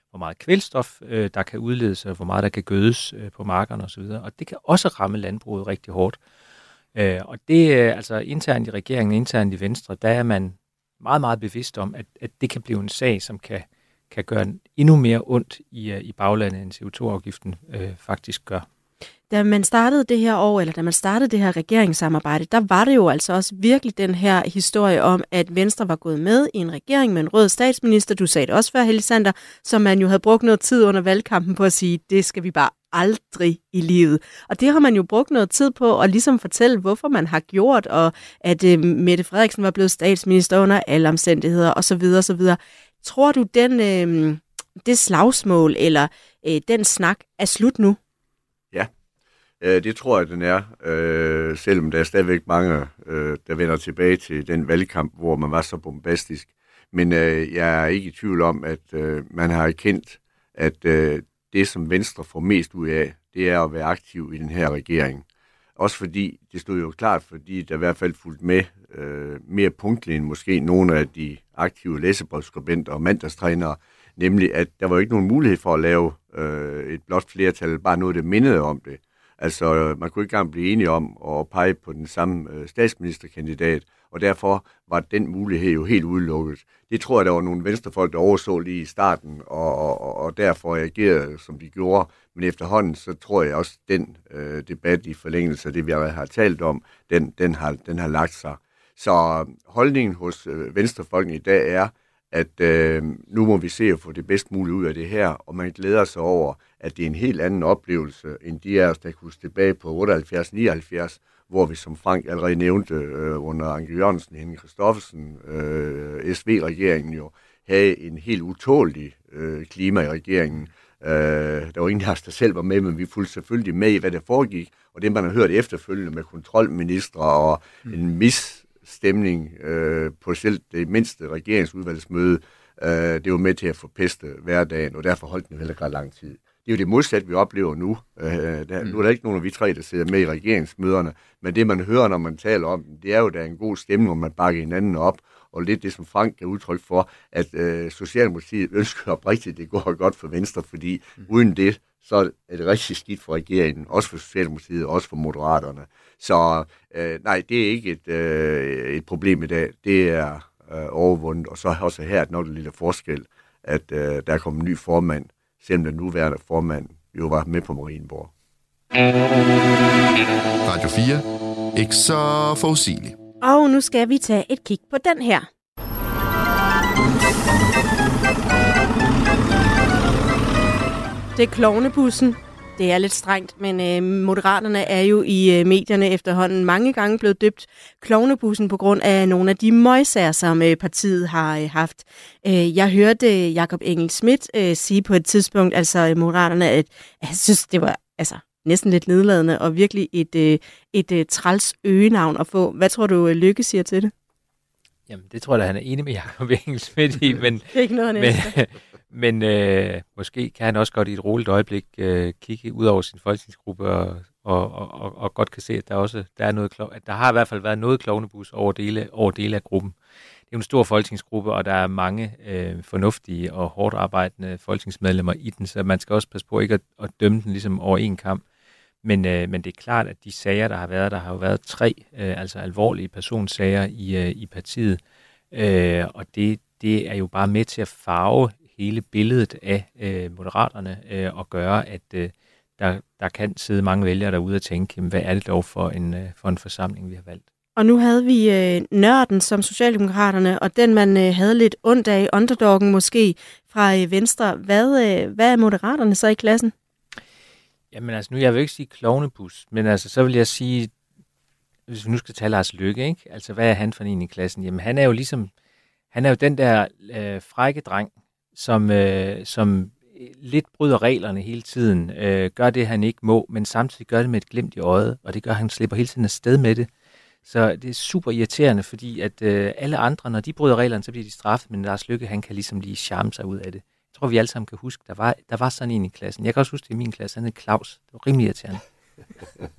hvor meget kvælstof øh, der kan udledes, og hvor meget der kan gødes øh, på markerne osv., og det kan også ramme landbruget rigtig hårdt. Øh, og det er øh, altså internt i regeringen, internt i Venstre, der er man meget, meget bevidst om, at, at det kan blive en sag, som kan kan gøre endnu mere ondt i, øh, i baglandet, end CO2-afgiften øh, faktisk gør. Da man startede det her år, eller da man startede det her regeringssamarbejde, der var det jo altså også virkelig den her historie om, at Venstre var gået med i en regering med en rød statsminister, du sagde det også før, Helisander, som man jo havde brugt noget tid under valgkampen på at sige, det skal vi bare aldrig i livet. Og det har man jo brugt noget tid på at ligesom fortælle, hvorfor man har gjort, og at øh, Mette Frederiksen var blevet statsminister under alle omstændigheder osv. osv. Tror du, den, øh, det slagsmål eller øh, den snak er slut nu? Ja, øh, det tror jeg, den er. Øh, selvom der er stadigvæk mange, øh, der vender tilbage til den valgkamp, hvor man var så bombastisk. Men øh, jeg er ikke i tvivl om, at øh, man har erkendt, at øh, det, som Venstre får mest ud af, det er at være aktiv i den her regering. Også fordi, det stod jo klart, fordi der i hvert fald fulgt med øh, mere punktligt end måske nogle af de aktive læsebrevsskribenter og mandagstrænere, nemlig at der var jo ikke nogen mulighed for at lave øh, et blot flertal, bare noget, der mindede om det. Altså, man kunne ikke engang blive enige om at pege på den samme øh, statsministerkandidat, og derfor var den mulighed jo helt udelukket. Det tror jeg, der var nogle venstrefolk, der overså lige i starten, og, og, og derfor reagerede, som de gjorde. Men efterhånden, så tror jeg også, den øh, debat i forlængelse af det, vi har talt om, den, den, har, den har lagt sig. Så øh, holdningen hos øh, venstrefolkene i dag er, at øh, nu må vi se at få det bedst muligt ud af det her, og man glæder sig over, at det er en helt anden oplevelse, end de af os, der kunne tilbage på 78-79, hvor vi, som Frank allerede nævnte, øh, under Anke Jørgensen, Henning Christoffersen, øh, SV-regeringen jo, havde en helt utålig øh, klima i regeringen. Øh, der var ingen af os, der selv var med, men vi fulgte selvfølgelig med i, hvad der foregik, og det, man har hørt efterfølgende med kontrolministre og mm. en misstemning øh, på selv det mindste regeringsudvalgsmøde, øh, det var med til at forpeste hverdagen, og derfor holdt den heller ikke lang tid. Det er jo det modsatte, vi oplever nu. Øh, der, mm. Nu er der ikke nogen af vi tre, der sidder med i regeringsmøderne, men det, man hører, når man taler om dem, det er jo, der er en god stemning, hvor man bakker hinanden op, og lidt det, som Frank er udtryk for, at øh, Socialdemokratiet ønsker oprigtigt, at det går godt for Venstre, fordi mm. uden det, så er det rigtig skidt for regeringen, også for Socialdemokratiet, også for Moderaterne. Så øh, nej, det er ikke et, øh, et problem i dag. Det er øh, overvundet, og så også her nok en lille forskel, at øh, der er kommet en ny formand, selvom den nuværende formand jo var med på Marienborg. Radio 4. Ikke så forudsigeligt. Og nu skal vi tage et kig på den her. Det er klovnebussen. Det er lidt strengt, men øh, Moderaterne er jo i øh, medierne efterhånden mange gange blevet døbt klovnebussen på grund af nogle af de møjsager, som øh, partiet har øh, haft. Øh, jeg hørte øh, Jakob Engel Schmidt øh, sige på et tidspunkt, altså øh, Moderaterne, at, at jeg synes, det var altså, næsten lidt nedladende og virkelig et, øh, et øh, træls øgenavn at få. Hvad tror du, øh, Lykke siger til det? Jamen, det tror jeg, at han er enig med Jacob Engel Schmidt i, men, det er ikke noget, men, men øh, måske kan han også godt i et roligt øjeblik øh, kigge ud over sin folketingsgruppe og, og, og, og godt kan se, at der også der er noget, at der har i hvert fald været noget klovnebus over dele, over dele af gruppen. Det er en stor folketingsgruppe, og der er mange øh, fornuftige og hårdt arbejdende folketingsmedlemmer i den, så man skal også passe på ikke at, at dømme den ligesom over en kamp. Men, øh, men det er klart, at de sager, der har været, der har jo været tre øh, altså alvorlige personsager i, øh, i partiet, øh, og det, det er jo bare med til at farve hele billedet af øh, moderaterne øh, og gøre, at øh, der, der kan sidde mange vælgere derude og tænke, jamen, hvad er det dog for en, øh, for en forsamling, vi har valgt. Og nu havde vi øh, nørden som Socialdemokraterne, og den man øh, havde lidt ondt af, underdoggen måske, fra øh, Venstre. Hvad, øh, hvad er Moderaterne så i klassen? Jamen altså, nu jeg vil ikke sige klovnebus, men altså, så vil jeg sige, hvis vi nu skal tage Lars Lykke, ikke? Altså, hvad er han for en i klassen? Jamen, han er jo ligesom, han er jo den der øh, frække dreng, som, øh, som øh, lidt bryder reglerne hele tiden, øh, gør det, han ikke må, men samtidig gør det med et glimt i øjet, og det gør, at han slipper hele tiden afsted med det. Så det er super irriterende, fordi at øh, alle andre, når de bryder reglerne, så bliver de straffet, men Lars Lykke, han kan ligesom lige charme sig ud af det. Tror, vi alle sammen kan huske, der var, der var sådan en i klassen. Jeg kan også huske det i min klasse, han hed Claus. Det var rimelig irriterende.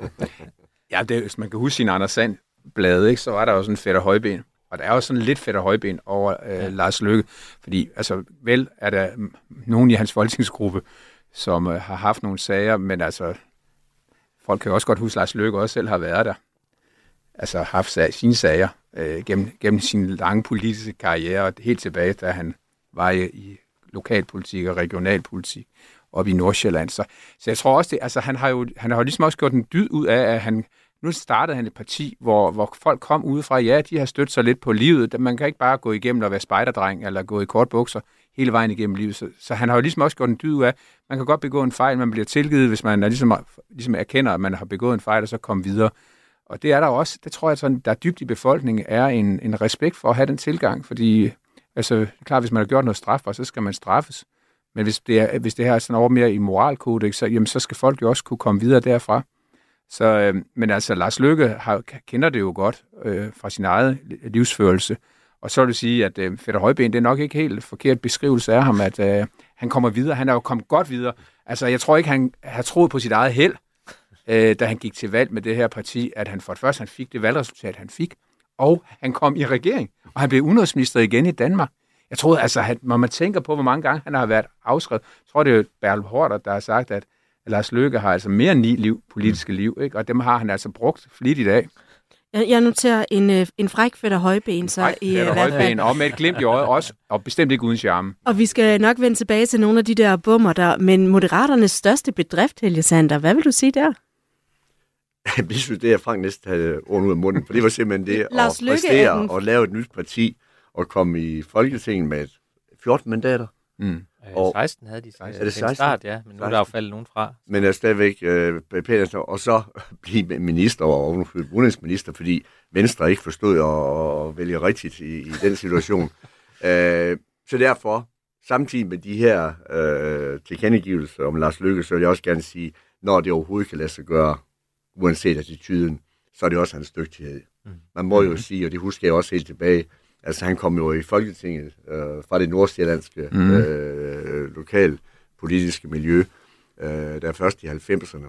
ja, det, hvis man kan huske sin Anders Sand blade, ikke, så var der sådan en fætter højben. Og der er jo sådan lidt fedt højben over øh, ja. Lars Løkke, fordi altså, vel er der nogen i hans folketingsgruppe, som øh, har haft nogle sager, men altså, folk kan jo også godt huske, at Lars Løkke også selv har været der. Altså haft sag, sine sager øh, gennem, gennem sin lange politiske karriere, og helt tilbage, da han var i, i lokalpolitik og regionalpolitik op i Nordsjælland. Så, så jeg tror også, det, altså, han har jo han har jo ligesom også gjort en dyd ud af, at han nu startede han et parti, hvor, hvor folk kom udefra, ja, de har stødt sig lidt på livet. Man kan ikke bare gå igennem og være spejderdreng, eller gå i kort bukser hele vejen igennem livet. Så, så han har jo ligesom også gjort en dyd af, man kan godt begå en fejl, man bliver tilgivet, hvis man er ligesom, ligesom erkender, at man har begået en fejl, og så komme videre. Og det er der også, det tror jeg, sådan, der er dybt i befolkningen, er en, en respekt for at have den tilgang, fordi altså, klart, hvis man har gjort noget strafbart, så skal man straffes. Men hvis det, er, hvis det her er sådan over mere i moralkodex, så, jamen, så skal folk jo også kunne komme videre derfra. Så, øh, men altså, Lars Lykke har, kender det jo godt øh, fra sin egen livsførelse. Og så vil du sige, at øh, Fætter Højben, det er nok ikke helt forkert beskrivelse af ham, at øh, han kommer videre. Han er jo kommet godt videre. Altså, jeg tror ikke, han har troet på sit eget held, øh, da han gik til valg med det her parti, at han for det første han fik det valgresultat, han fik, og han kom i regering, og han blev udenrigsminister igen i Danmark. Jeg tror, altså, at, når man tænker på, hvor mange gange han har været afskrevet, jeg tror, det er Bertel Horter, der har sagt, at Lars Løkke har altså mere end ni liv, politiske mm. liv, ikke? og dem har han altså brugt flittigt af. Jeg, jeg noterer en, øh, en fræk fætter højben. Så fræk i, fætter højben, og med et glimt i øjet også, og bestemt ikke uden charme. Og vi skal nok vende tilbage til nogle af de der bummer der, men Moderaternes største bedrift, Helge Sander, hvad vil du sige der? Jeg synes, det er Frank næsten havde ord ud af munden, for det var simpelthen det at præstere den... og lave et nyt parti og komme i Folketinget med 14 mandater. Mm. Og 16 havde de 16. Er det 16? start, ja, men nu er der jo faldet nogen fra. Men er stadigvæk øh, Petersen, og så blive minister og udenrigsminister, fordi Venstre ikke forstod at, at vælge rigtigt i, i den situation. øh, så derfor, samtidig med de her øh, tilkendegivelser om Lars Lykke, så vil jeg også gerne sige, når det overhovedet kan lade sig gøre, uanset attituden, så er det også hans dygtighed. Mm. Man må jo mm. sige, og det husker jeg også helt tilbage, Altså, han kom jo i Folketinget øh, fra det nordsjællandske mm. øh, lokal politiske miljø, øh, der først i 90'erne.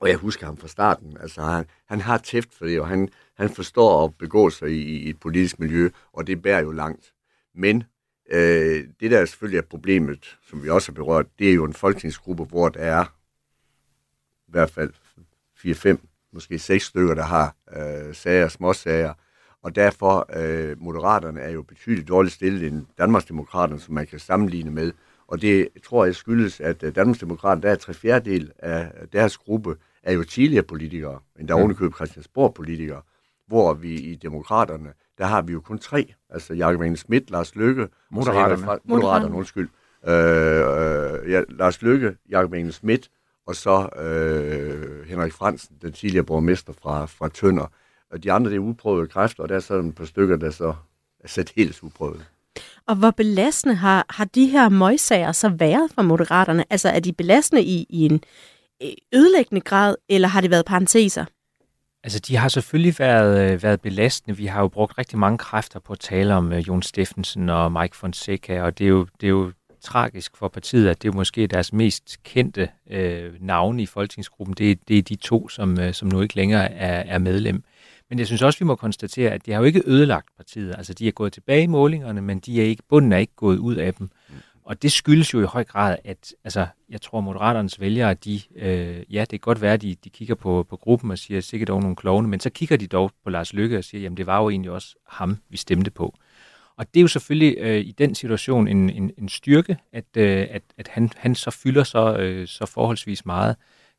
Og jeg husker ham fra starten. Altså, han, han har tæft for det, og han, han forstår at begå sig i, i et politisk miljø, og det bærer jo langt. Men øh, det, der selvfølgelig er problemet, som vi også har berørt, det er jo en folketingsgruppe, hvor der er i hvert fald 4-5, måske 6 stykker, der har øh, sager, småsager, og derfor, øh, Moderaterne er jo betydeligt dårligt stillet end Danmarksdemokraterne, som man kan sammenligne med. Og det tror jeg skyldes, at øh, Danmarksdemokraterne, der er tre fjerdedel af deres gruppe, er jo tidligere politikere, endda mm. ovenikøbet Christiansborg-politikere, hvor vi i Demokraterne, der har vi jo kun tre, altså Jakob Engel Schmidt, Lars Lykke, Moderaterne, fra, Moderaterne undskyld, øh, øh, ja, Lars Lykke, Jakob Engel Schmidt, og så øh, Henrik Fransen, den tidligere borgmester fra, fra Tønder. Og de andre, det er uprøvede kræfter, og der er så et par stykker, der så er sat helt uprøvet. Og hvor belastende har, har de her møgsager så været for moderaterne? Altså er de belastende i, i en øh, ødelæggende grad, eller har det været parenteser? Altså, de har selvfølgelig været, øh, været belastende. Vi har jo brugt rigtig mange kræfter på at tale om uh, Jon Steffensen og Mike Fonseca, og det er jo, det er jo tragisk for partiet, at det er måske deres mest kendte øh, navne i folketingsgruppen. Det, det er de to, som, øh, som nu ikke længere er, er medlem. Men jeg synes også, vi må konstatere, at de har jo ikke ødelagt partiet. Altså, de er gået tilbage i målingerne, men de er ikke, bunden er ikke gået ud af dem. Og det skyldes jo i høj grad, at altså, jeg tror, Moderaternes vælgere, de, øh, ja, det kan godt være, at de, de kigger på, på gruppen og siger, sikkert dog nogle klovne, men så kigger de dog på Lars Lykke og siger, jamen det var jo egentlig også ham, vi stemte på. Og det er jo selvfølgelig øh, i den situation en, en, en styrke, at, øh, at, at han, han så fylder så, øh, så forholdsvis meget.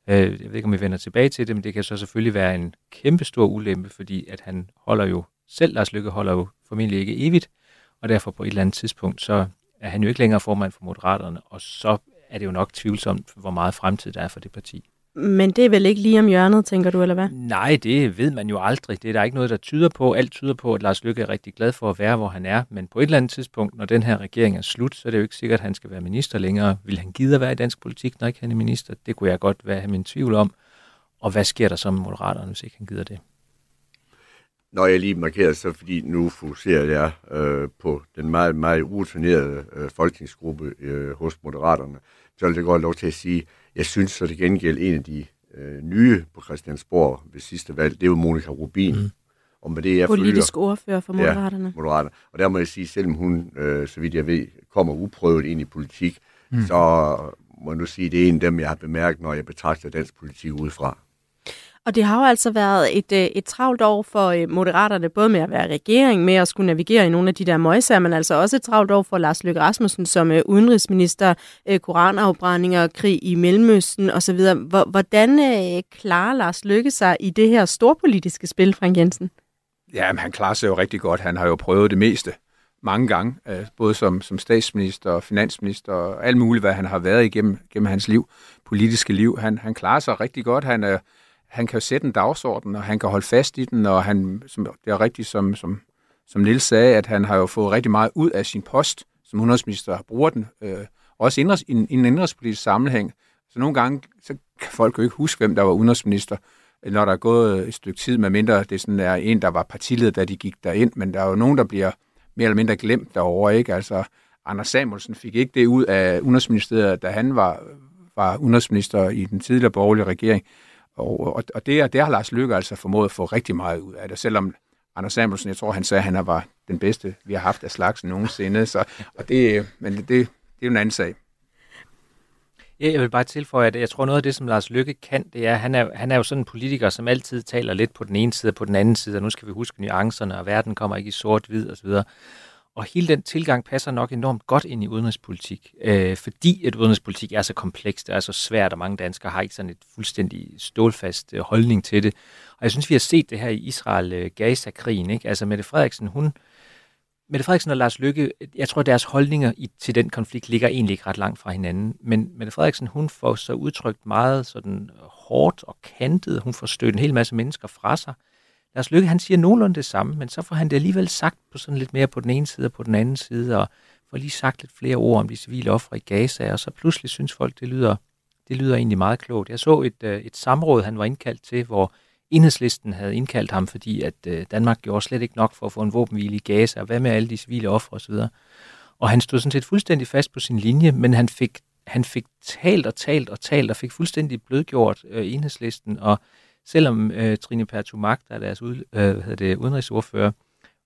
Øh, jeg ved ikke, om vi vender tilbage til det, men det kan så selvfølgelig være en kæmpe stor ulempe, fordi at han holder jo, selv Lars Lykke holder jo formentlig ikke evigt, og derfor på et eller andet tidspunkt, så er han jo ikke længere formand for Moderaterne, og så er det jo nok tvivlsomt, hvor meget fremtid der er for det parti. Men det er vel ikke lige om hjørnet, tænker du, eller hvad? Nej, det ved man jo aldrig. Det er der ikke noget, der tyder på. Alt tyder på, at Lars Løkke er rigtig glad for at være, hvor han er. Men på et eller andet tidspunkt, når den her regering er slut, så er det jo ikke sikkert, at han skal være minister længere. Vil han gide at være i dansk politik, når ikke han er minister? Det kunne jeg godt være min tvivl om. Og hvad sker der så med Moderaterne, hvis ikke han gider det? Når jeg lige markerer, så fordi nu fokuserer jeg øh, på den meget, meget urutinerede øh, folketingsgruppe øh, hos Moderaterne, så vil det godt lov til at sige, jeg synes så det gengæld en af de øh, nye på Christiansborg ved sidste valg, det er jo Monika Rubin. Mm. Og med det, jeg Politisk følger, ordfører for Moderaterne. Ja, Moderaterne. Og der må jeg sige, selvom hun, øh, så vidt jeg ved, kommer uprøvet ind i politik, mm. så må jeg nu sige, det er en af dem, jeg har bemærket, når jeg betragter dansk politik udefra. Og det har jo altså været et, øh, et travlt år for øh, Moderaterne, både med at være regering, med at skulle navigere i nogle af de der møjsager, men altså også et travlt år for Lars Løkke Rasmussen som øh, udenrigsminister, koranafbrændinger, krig i Mellemøsten osv. Hvordan klarer Lars Løkke sig i det her storpolitiske spil, Frank Jensen? Ja, men han klarer sig jo rigtig godt. Han har jo prøvet det meste mange gange, både som, som statsminister og finansminister og alt muligt, hvad han har været igennem gennem hans liv, politiske liv. Han, han klarer sig rigtig godt. Han er han kan jo sætte en dagsorden, og han kan holde fast i den, og han, som, det er rigtigt, som, som, som Nils sagde, at han har jo fået rigtig meget ud af sin post som udenrigsminister, bruger den øh, også indrigs, i, en, i en indrigspolitisk sammenhæng. Så nogle gange, så kan folk jo ikke huske, hvem der var udenrigsminister, når der er gået et stykke tid, med mindre det sådan er en, der var partileder, da de gik derind, men der er jo nogen, der bliver mere eller mindre glemt derovre, ikke? Altså, Anders Samuelsen fik ikke det ud af udenrigsministeriet, da han var, var udenrigsminister i den tidligere borgerlige regering. Og, og, og det, det har Lars Lykke altså formået at få rigtig meget ud af det, selvom Anders Samuelsen, jeg tror, han sagde, at han var den bedste, vi har haft af slags nogensinde. Så, og det, men det, det er jo en anden sag. Ja, jeg vil bare tilføje, at jeg tror noget af det, som Lars Lykke kan, det er, at han er, han er jo sådan en politiker, som altid taler lidt på den ene side og på den anden side, og nu skal vi huske nuancerne, og verden kommer ikke i sort-hvid osv. Og hele den tilgang passer nok enormt godt ind i udenrigspolitik, øh, fordi et udenrigspolitik er så komplekst, det er så svært, og mange danskere har ikke sådan et fuldstændig stålfast øh, holdning til det. Og jeg synes, vi har set det her i Israel-Gaza-krigen. Øh, ikke? Altså Mette Frederiksen, hun, Mette Frederiksen og Lars Lykke, jeg tror, deres holdninger i, til den konflikt ligger egentlig ikke ret langt fra hinanden. Men Mette Frederiksen, hun får så udtrykt meget sådan hårdt og kantet. Hun får stødt en hel masse mennesker fra sig. Lars Lykke, han siger nogenlunde det samme, men så får han det alligevel sagt på sådan lidt mere på den ene side og på den anden side, og får lige sagt lidt flere ord om de civile ofre i Gaza, og så pludselig synes folk, det lyder, det lyder egentlig meget klogt. Jeg så et, øh, et samråd, han var indkaldt til, hvor enhedslisten havde indkaldt ham, fordi at øh, Danmark gjorde slet ikke nok for at få en våbenhvile i Gaza, og hvad med alle de civile ofre osv. Og han stod sådan set fuldstændig fast på sin linje, men han fik, han fik talt og talt og talt, og fik fuldstændig blødgjort øh, enhedslisten, og selvom øh, Trine Pertumak, der er deres ud, øh, hvad det, udenrigsordfører,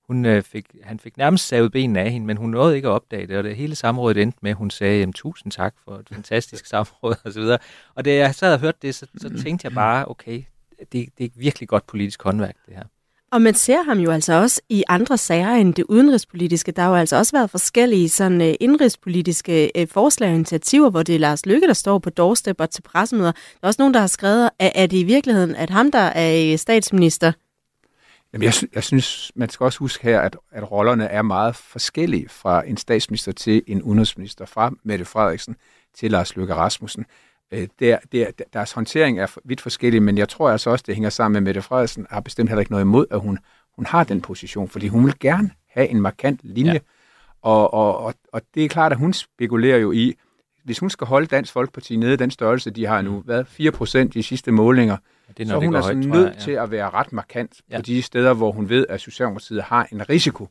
hun, øh, fik, han fik nærmest savet benene af hende, men hun nåede ikke at opdage det, og det hele samrådet endte med, at hun sagde, jamen, tusind tak for et fantastisk samråd, og så videre. Og da jeg sad og hørte det, så, så tænkte jeg bare, okay, det, det er virkelig godt politisk håndværk, det her. Og man ser ham jo altså også i andre sager end det udenrigspolitiske. Der har jo altså også været forskellige sådan øh, indrigspolitiske øh, forslag og initiativer, hvor det er Lars Lykke, der står på doorstep og til pressemøder. Der er også nogen, der har skrevet, at, er det i virkeligheden, at ham, der er øh, statsminister, Jamen, jeg, jeg synes, man skal også huske her, at, at rollerne er meget forskellige fra en statsminister til en udenrigsminister, fra Mette Frederiksen til Lars Løkke Rasmussen. Øh, der, der, deres håndtering er vidt forskellig, men jeg tror altså også, det hænger sammen med Mette Frederiksen, har bestemt heller ikke noget imod, at hun, hun har den position, fordi hun vil gerne have en markant linje. Ja. Og, og, og, og det er klart, at hun spekulerer jo i, hvis hun skal holde Dansk Folkeparti nede den størrelse, de har nu, hvad, 4 procent i sidste målinger, det er, så hun er altså højt, nødt jeg, ja. til at være ret markant ja. på de steder, hvor hun ved, at Socialdemokratiet har en risiko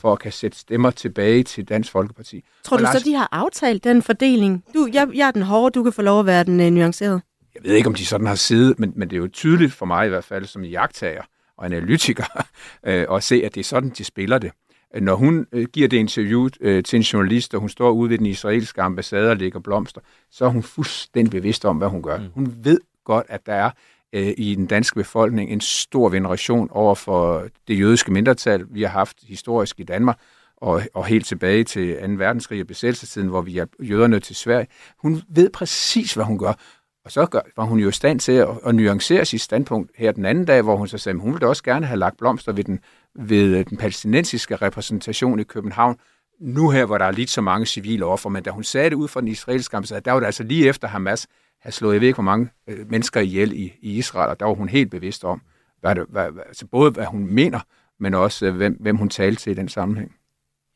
for at kan sætte stemmer tilbage til Dansk Folkeparti. Tror Og du Lars- så, de har aftalt den fordeling? Du, jeg, jeg er den hårde, du kan få lov at være den øh, nuancerede. Jeg ved ikke, om de sådan har siddet, men, men det er jo tydeligt for mig i hvert fald som jagttager og analytiker øh, at se, at det er sådan, de spiller det. Når hun øh, giver det interview øh, til en journalist, og hun står ude ved den israelske ambassade og lægger blomster, så er hun fuldstændig bevidst om, hvad hun gør. Mm. Hun ved godt, at der er øh, i den danske befolkning en stor veneration over for det jødiske mindretal, vi har haft historisk i Danmark, og, og helt tilbage til 2. verdenskrig og besættelsestiden, hvor vi hjalp jøderne til Sverige. Hun ved præcis, hvad hun gør. Og så gør, var hun jo i stand til at, at nuancere sit standpunkt her den anden dag, hvor hun så sagde, at hun ville også gerne have lagt blomster ved den, ved øh, den palæstinensiske repræsentation i København. Nu her, hvor der er lidt så mange civile offer, men da hun sagde det ud fra den israelske ambassade, der var det altså lige efter Hamas havde slået, jeg ved ikke hvor mange øh, mennesker ihjel i, i Israel, og der var hun helt bevidst om, hvad det, hvad, hvad, altså både hvad hun mener, men også øh, hvem, hvem hun talte til i den sammenhæng.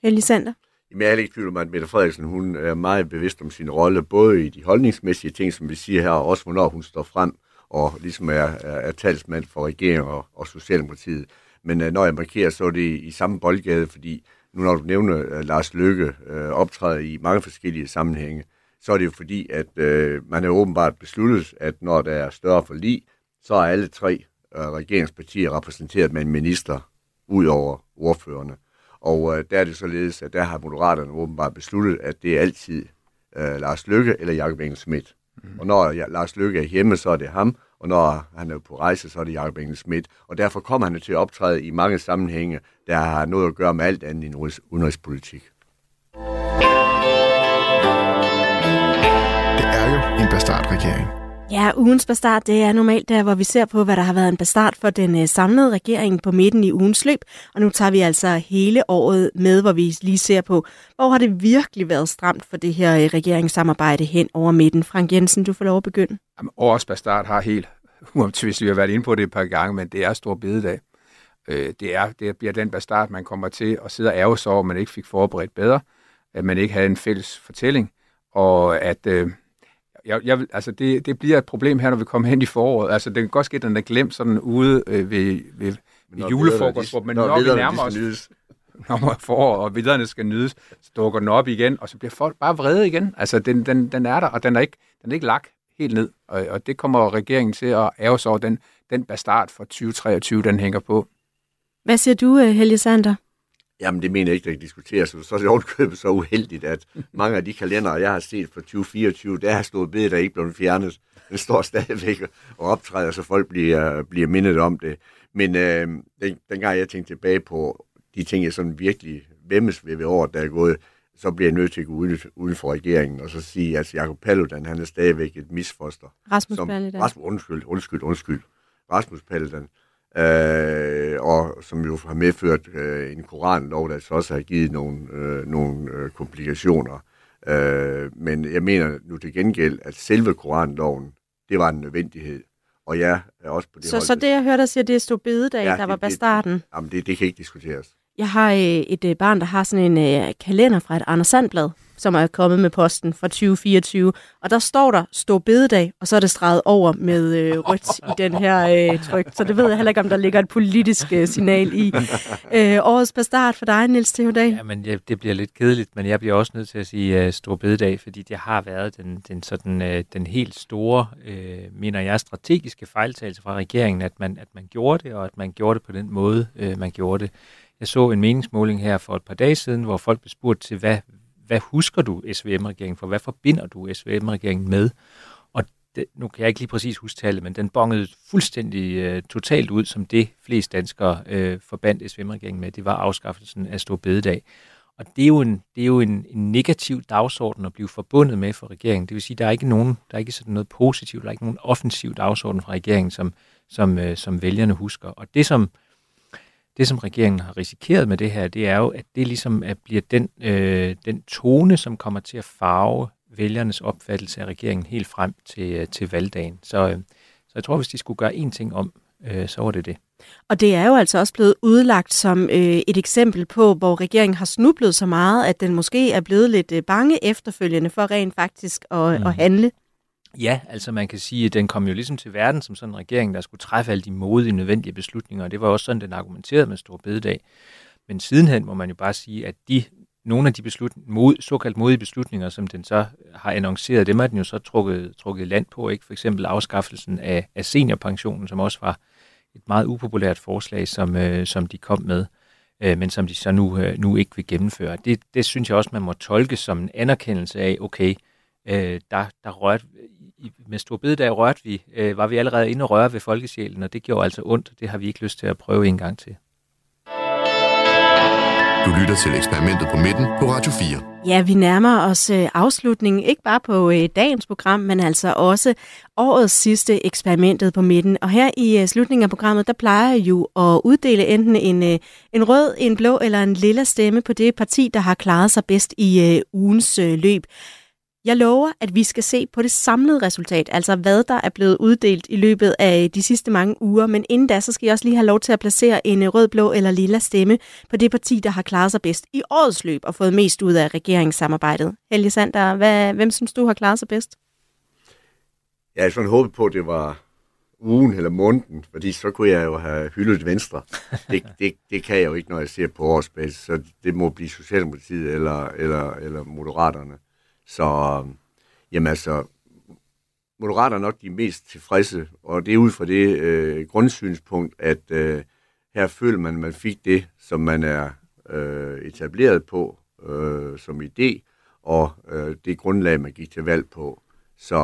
Helge Sander. Jamen, jeg er ikke i tvivl om, at Mette Frederiksen hun er meget bevidst om sin rolle, både i de holdningsmæssige ting, som vi siger her, og også hvornår hun står frem og ligesom er, er, er talsmand for regeringen og, og Socialdemokratiet. Men uh, når jeg markerer, så er det i, i samme boldgade, fordi nu når du nævner uh, Lars Løkke uh, optræder i mange forskellige sammenhænge, så er det jo fordi, at uh, man har åbenbart besluttet, at når der er større forlig, så er alle tre uh, regeringspartier repræsenteret med en minister ud over ordførerne. Og øh, der er det således, at der har Moderaterne åbenbart besluttet, at det er altid øh, Lars Lykke eller Jakob Engel Schmidt. Mm. Og når ja, Lars Lykke er hjemme, så er det ham, og når han er på rejse, så er det Jakob Engel Schmidt. Og derfor kommer han til at optræde i mange sammenhænge, der har noget at gøre med alt andet end udenrigs- udenrigspolitik. Bastardregering. Ja, ugens bastard, det er normalt der, hvor vi ser på, hvad der har været en bastard for den øh, samlede regering på midten i ugens løb. Og nu tager vi altså hele året med, hvor vi lige ser på, hvor har det virkelig været stramt for det her øh, regeringssamarbejde hen over midten. Frank Jensen, du får lov at begynde. Jamen, årets bastard har helt uomtvisteligt, vi har været inde på det et par gange, men det er stor bededag. Øh, det, er, det bliver den bastard, man kommer til at sidde og ærge sig over, at man ikke fik forberedt bedre, at man ikke havde en fælles fortælling, og at øh, jeg, jeg, vil- altså det, det bliver et problem her, når vi kommer hen i foråret. Altså, det kan godt ske, at den er glemt sådan ude øh, ved, ved, ved julefrokost, hvor man når, når vi nærmer os når foråret, og billederne skal nydes, så dukker den op igen, og så bliver folk bare vrede igen. Altså, den, den, den er der, og den er ikke, den er ikke lagt helt ned. Og, og det kommer regeringen til at ære sig over. Den, den bastard for 2023, den hænger på. Hvad siger du, øh, Helge Sander? Jamen, det mener jeg ikke, der kan diskuteres. Så er det ovenkøbet så uheldigt, at mange af de kalendere, jeg har set for 2024, der har stået bedet, der ikke blevet fjernet. Den står stadigvæk og optræder, så folk bliver, bliver mindet om det. Men øh, den, dengang jeg tænkte tilbage på de ting, jeg sådan virkelig vemmes ved ved året, der er gået, så bliver jeg nødt til at gå uden, uden for regeringen og så sige, at Jacob Paludan, han er stadigvæk et misfoster. Rasmus som, Paludan. Rasmus, undskyld, undskyld, undskyld. Rasmus Paludan, øh, og som jo har medført øh, en koranlov, der så også har givet nogle, øh, nogle øh, komplikationer. Øh, men jeg mener nu til gengæld, at selve koranloven, det var en nødvendighed. Og jeg er også på det Så, hold, så det, jeg hørte dig sige, det er stod bededag, Ja, der var det- det- bastarden. Jamen, det, det kan ikke diskuteres. Jeg har øh, et øh, barn, der har sådan en øh, kalender fra et Anders Sandblad, som er kommet med posten fra 2024. Og der står der Stor Bededag, og så er det streget over med øh, rødt i den her øh, tryk. Så det ved jeg heller ikke, om der ligger et politisk øh, signal i. Øh, årets bastard for dig, Niels Theodag. Ja, men jeg, det bliver lidt kedeligt, men jeg bliver også nødt til at sige øh, stor bededag, fordi det har været den, den, sådan, øh, den helt store, øh, mener jeg, strategiske fejltagelse fra regeringen, at man, at man gjorde det, og at man gjorde det på den måde, øh, man gjorde det. Jeg så en meningsmåling her for et par dage siden, hvor folk blev spurgt til, hvad, hvad husker du SVM-regeringen for? Hvad forbinder du SVM-regeringen med? Og det, nu kan jeg ikke lige præcis huske tallet, men den bongede fuldstændig øh, totalt ud, som det flest danskere øh, forbandt SVM-regeringen med. Det var afskaffelsen af Stor Bededag. Og det er jo, en, det er jo en, en negativ dagsorden at blive forbundet med for regeringen. Det vil sige, der er ikke nogen, der er ikke sådan noget positivt, der er ikke nogen offensiv dagsorden fra regeringen, som, som, øh, som vælgerne husker. Og det som, det, som regeringen har risikeret med det her, det er jo, at det ligesom at bliver den, øh, den tone, som kommer til at farve vælgernes opfattelse af regeringen helt frem til, øh, til valgdagen. Så, øh, så jeg tror, hvis de skulle gøre én ting om, øh, så var det det. Og det er jo altså også blevet udlagt som øh, et eksempel på, hvor regeringen har snublet så meget, at den måske er blevet lidt øh, bange efterfølgende for rent faktisk at, mm. at handle. Ja, altså man kan sige, at den kom jo ligesom til verden som sådan en regering, der skulle træffe alle de modige, nødvendige beslutninger, og det var også sådan, den argumenterede med Stor Bededag. Men sidenhen må man jo bare sige, at de nogle af de beslut, mod, såkaldt modige beslutninger, som den så har annonceret, dem har den jo så trukket, trukket land på, ikke? For eksempel afskaffelsen af, af seniorpensionen, som også var et meget upopulært forslag, som, øh, som de kom med, øh, men som de så nu, øh, nu ikke vil gennemføre. Det, det synes jeg også, man må tolke som en anerkendelse af, okay, øh, der, der rørte, med stor bededag rørte vi, øh, var vi allerede inde og røre ved folkesjælen, og det gjorde altså ondt. Det har vi ikke lyst til at prøve en gang til. Du lytter til eksperimentet på midten på Radio 4. Ja, vi nærmer os øh, afslutningen, ikke bare på øh, dagens program, men altså også årets sidste eksperimentet på midten. Og her i øh, slutningen af programmet, der plejer jeg jo at uddele enten en, en rød, en blå eller en lilla stemme på det parti, der har klaret sig bedst i ugens løb. Jeg lover, at vi skal se på det samlede resultat, altså hvad der er blevet uddelt i løbet af øh, de sidste mange uger. Men inden da, så skal jeg også lige have lov til at placere en øh, rød, blå eller lilla stemme på det parti, der har klaret sig bedst i årets løb og fået mest ud af regeringssamarbejdet. Helge Sander, hvad, hvem synes du har klaret sig bedst? Jeg havde sådan håbet på, at det var ugen eller måneden, fordi så kunne jeg jo have hyldet Venstre. Det, det, det kan jeg jo ikke, når jeg ser på årsbasis, så det må blive Socialdemokratiet eller, eller, eller Moderaterne. Så jamen altså, Moderater er nok de mest tilfredse, og det er ud fra det øh, grundsynspunkt, at øh, her føler man, at man fik det, som man er øh, etableret på øh, som idé, og øh, det grundlag, man gik til valg på. Så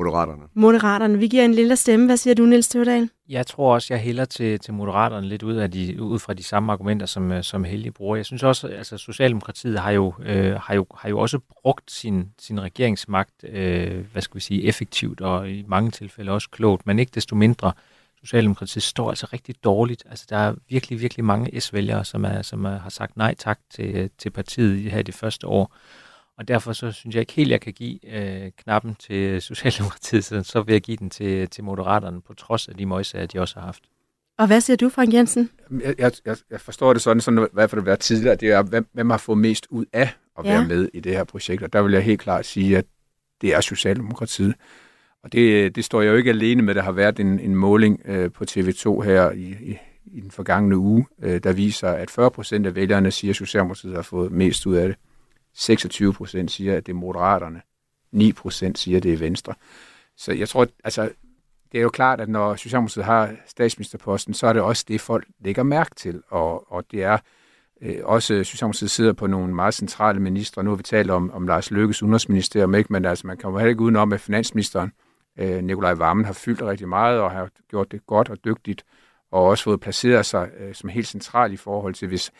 Moderaterne. Moderaterne. Vi giver en lille stemme. Hvad siger du, Niels Tøvdal? Jeg tror også, jeg hælder til, til Moderaterne lidt ud, af de, ud fra de samme argumenter, som, øh, som Helge bruger. Jeg synes også, at altså, Socialdemokratiet har jo, øh, har, jo, har jo også brugt sin, sin regeringsmagt, øh, hvad skal vi sige, effektivt og i mange tilfælde også klogt, men ikke desto mindre. Socialdemokratiet står altså rigtig dårligt. Altså, der er virkelig, virkelig mange S-vælgere, som, er, som er, har sagt nej tak til, til partiet her i det første år. Og derfor så synes jeg ikke helt, jeg kan give øh, knappen til Socialdemokratiet, så, så vil jeg give den til, til Moderaterne, på trods af de møjsager, de også har haft. Og hvad siger du, Frank Jensen? Jeg, jeg, jeg forstår det sådan, sådan i hvert fald det været tidligere, det er, hvem, hvem har fået mest ud af at ja. være med i det her projekt. Og der vil jeg helt klart sige, at det er Socialdemokratiet. Og det, det står jeg jo ikke alene med. Der har været en, en måling øh, på TV2 her i, i, i den forgangne uge, øh, der viser, at 40 procent af vælgerne siger, at Socialdemokratiet har fået mest ud af det. 26 procent siger, at det er moderaterne. 9 procent siger, at det er venstre. Så jeg tror, altså, det er jo klart, at når Socialdemokratiet har statsministerposten, så er det også det, folk lægger mærke til. Og, og det er øh, også, Socialdemokratiet sidder på nogle meget centrale ministre. Nu har vi talt om, om Lars Løkkes udenrigsministerium, ikke? men altså, man kan jo heller ikke udenom, at finansministeren, øh, Nikolaj Vammen, har fyldt rigtig meget og har gjort det godt og dygtigt og også fået placeret sig øh, som helt central i forhold til, hvis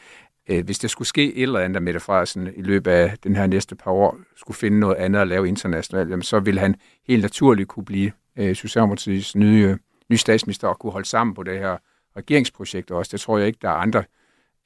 øh, hvis der skulle ske et eller andet, der Mette Frederiksen i løbet af den her næste par år skulle finde noget andet at lave internationalt, jamen, så ville han helt naturligt kunne blive øh, Socialdemokratiets nye, nye statsminister og kunne holde sammen på det her regeringsprojekt også. Det tror jeg ikke, der er andre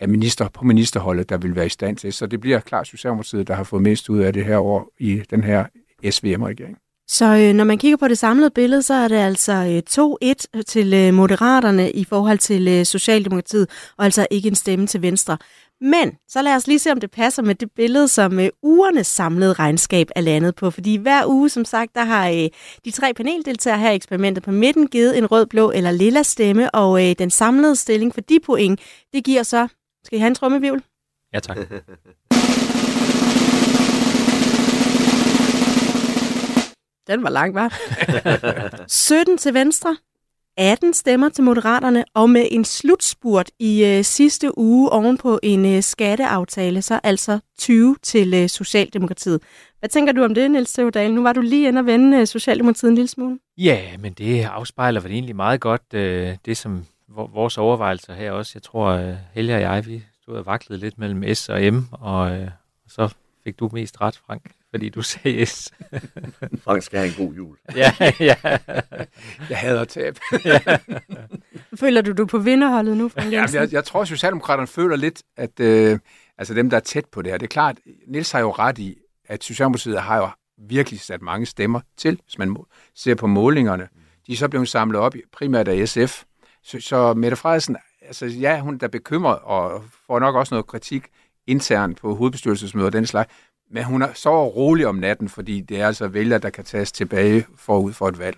af minister på ministerholdet, der vil være i stand til. Så det bliver klart Socialdemokratiet, der har fået mest ud af det her år i den her SVM-regering. Så øh, når man kigger på det samlede billede, så er det altså øh, 2-1 til øh, Moderaterne i forhold til øh, Socialdemokratiet, og altså ikke en stemme til Venstre. Men så lad os lige se, om det passer med det billede, som øh, ugernes samlede regnskab er landet på. Fordi hver uge, som sagt, der har øh, de tre paneldeltagere her i eksperimentet på midten givet en rød, blå eller lilla stemme, og øh, den samlede stilling for de point, det giver så... Skal I have en trummevivl? Ja, tak. Den var lang, var. 17 til venstre, 18 stemmer til Moderaterne, og med en slutspurt i øh, sidste uge ovenpå en øh, skatteaftale, så altså 20 til øh, Socialdemokratiet. Hvad tænker du om det, Niels Severdal? Nu var du lige inde og vende øh, Socialdemokratiet en lille smule. Ja, men det afspejler vel egentlig meget godt øh, det, som vores overvejelser her også. Jeg tror, øh, Helge og jeg, vi stod og vaklede lidt mellem S og M, og, øh, og så fik du mest ret, Frank fordi du sagde S. Frank skal have en god jul. ja, ja. Jeg hader tab. Føler du, du på vinderholdet nu, Frank ja, jeg, jeg tror, at Socialdemokraterne føler lidt, at øh, altså dem, der er tæt på det her, det er klart, Nils har jo ret i, at Socialdemokratiet har jo virkelig sat mange stemmer til, hvis man ser på målingerne. De er så blevet samlet op primært af SF. Så, så Mette Frederiksen, altså ja, hun er bekymret og får nok også noget kritik internt på hovedbestyrelsesmøder og den slags, men hun er så rolig om natten, fordi det er altså vælger, der kan tages tilbage forud for et valg.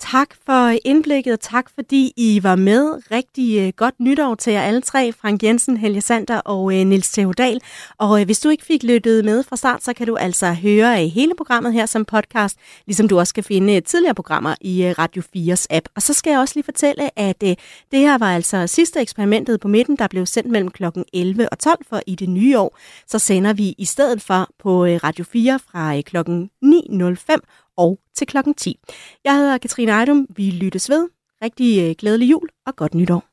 Tak for indblikket, og tak fordi I var med. Rigtig øh, godt nytår til jer alle tre, Frank Jensen, Helge Sander og øh, Nils Theodal. Og øh, hvis du ikke fik lyttet med fra start, så kan du altså høre hele programmet her som podcast, ligesom du også kan finde tidligere programmer i Radio 4's app. Og så skal jeg også lige fortælle, at det her var altså sidste eksperimentet på midten, der blev sendt mellem kl. 11 og 12, for i det nye år, så sender vi i stedet for på Radio 4 fra kl. 9.05 og til klokken 10. Jeg hedder Katrine Ejdum. Vi lyttes ved. Rigtig øh, glædelig jul og godt nytår.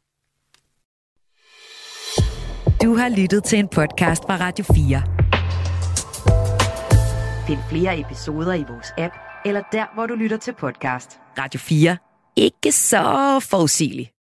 Du har lyttet til en podcast fra Radio 4. Find flere episoder i vores app, eller der, hvor du lytter til podcast. Radio 4. Ikke så forudsigeligt.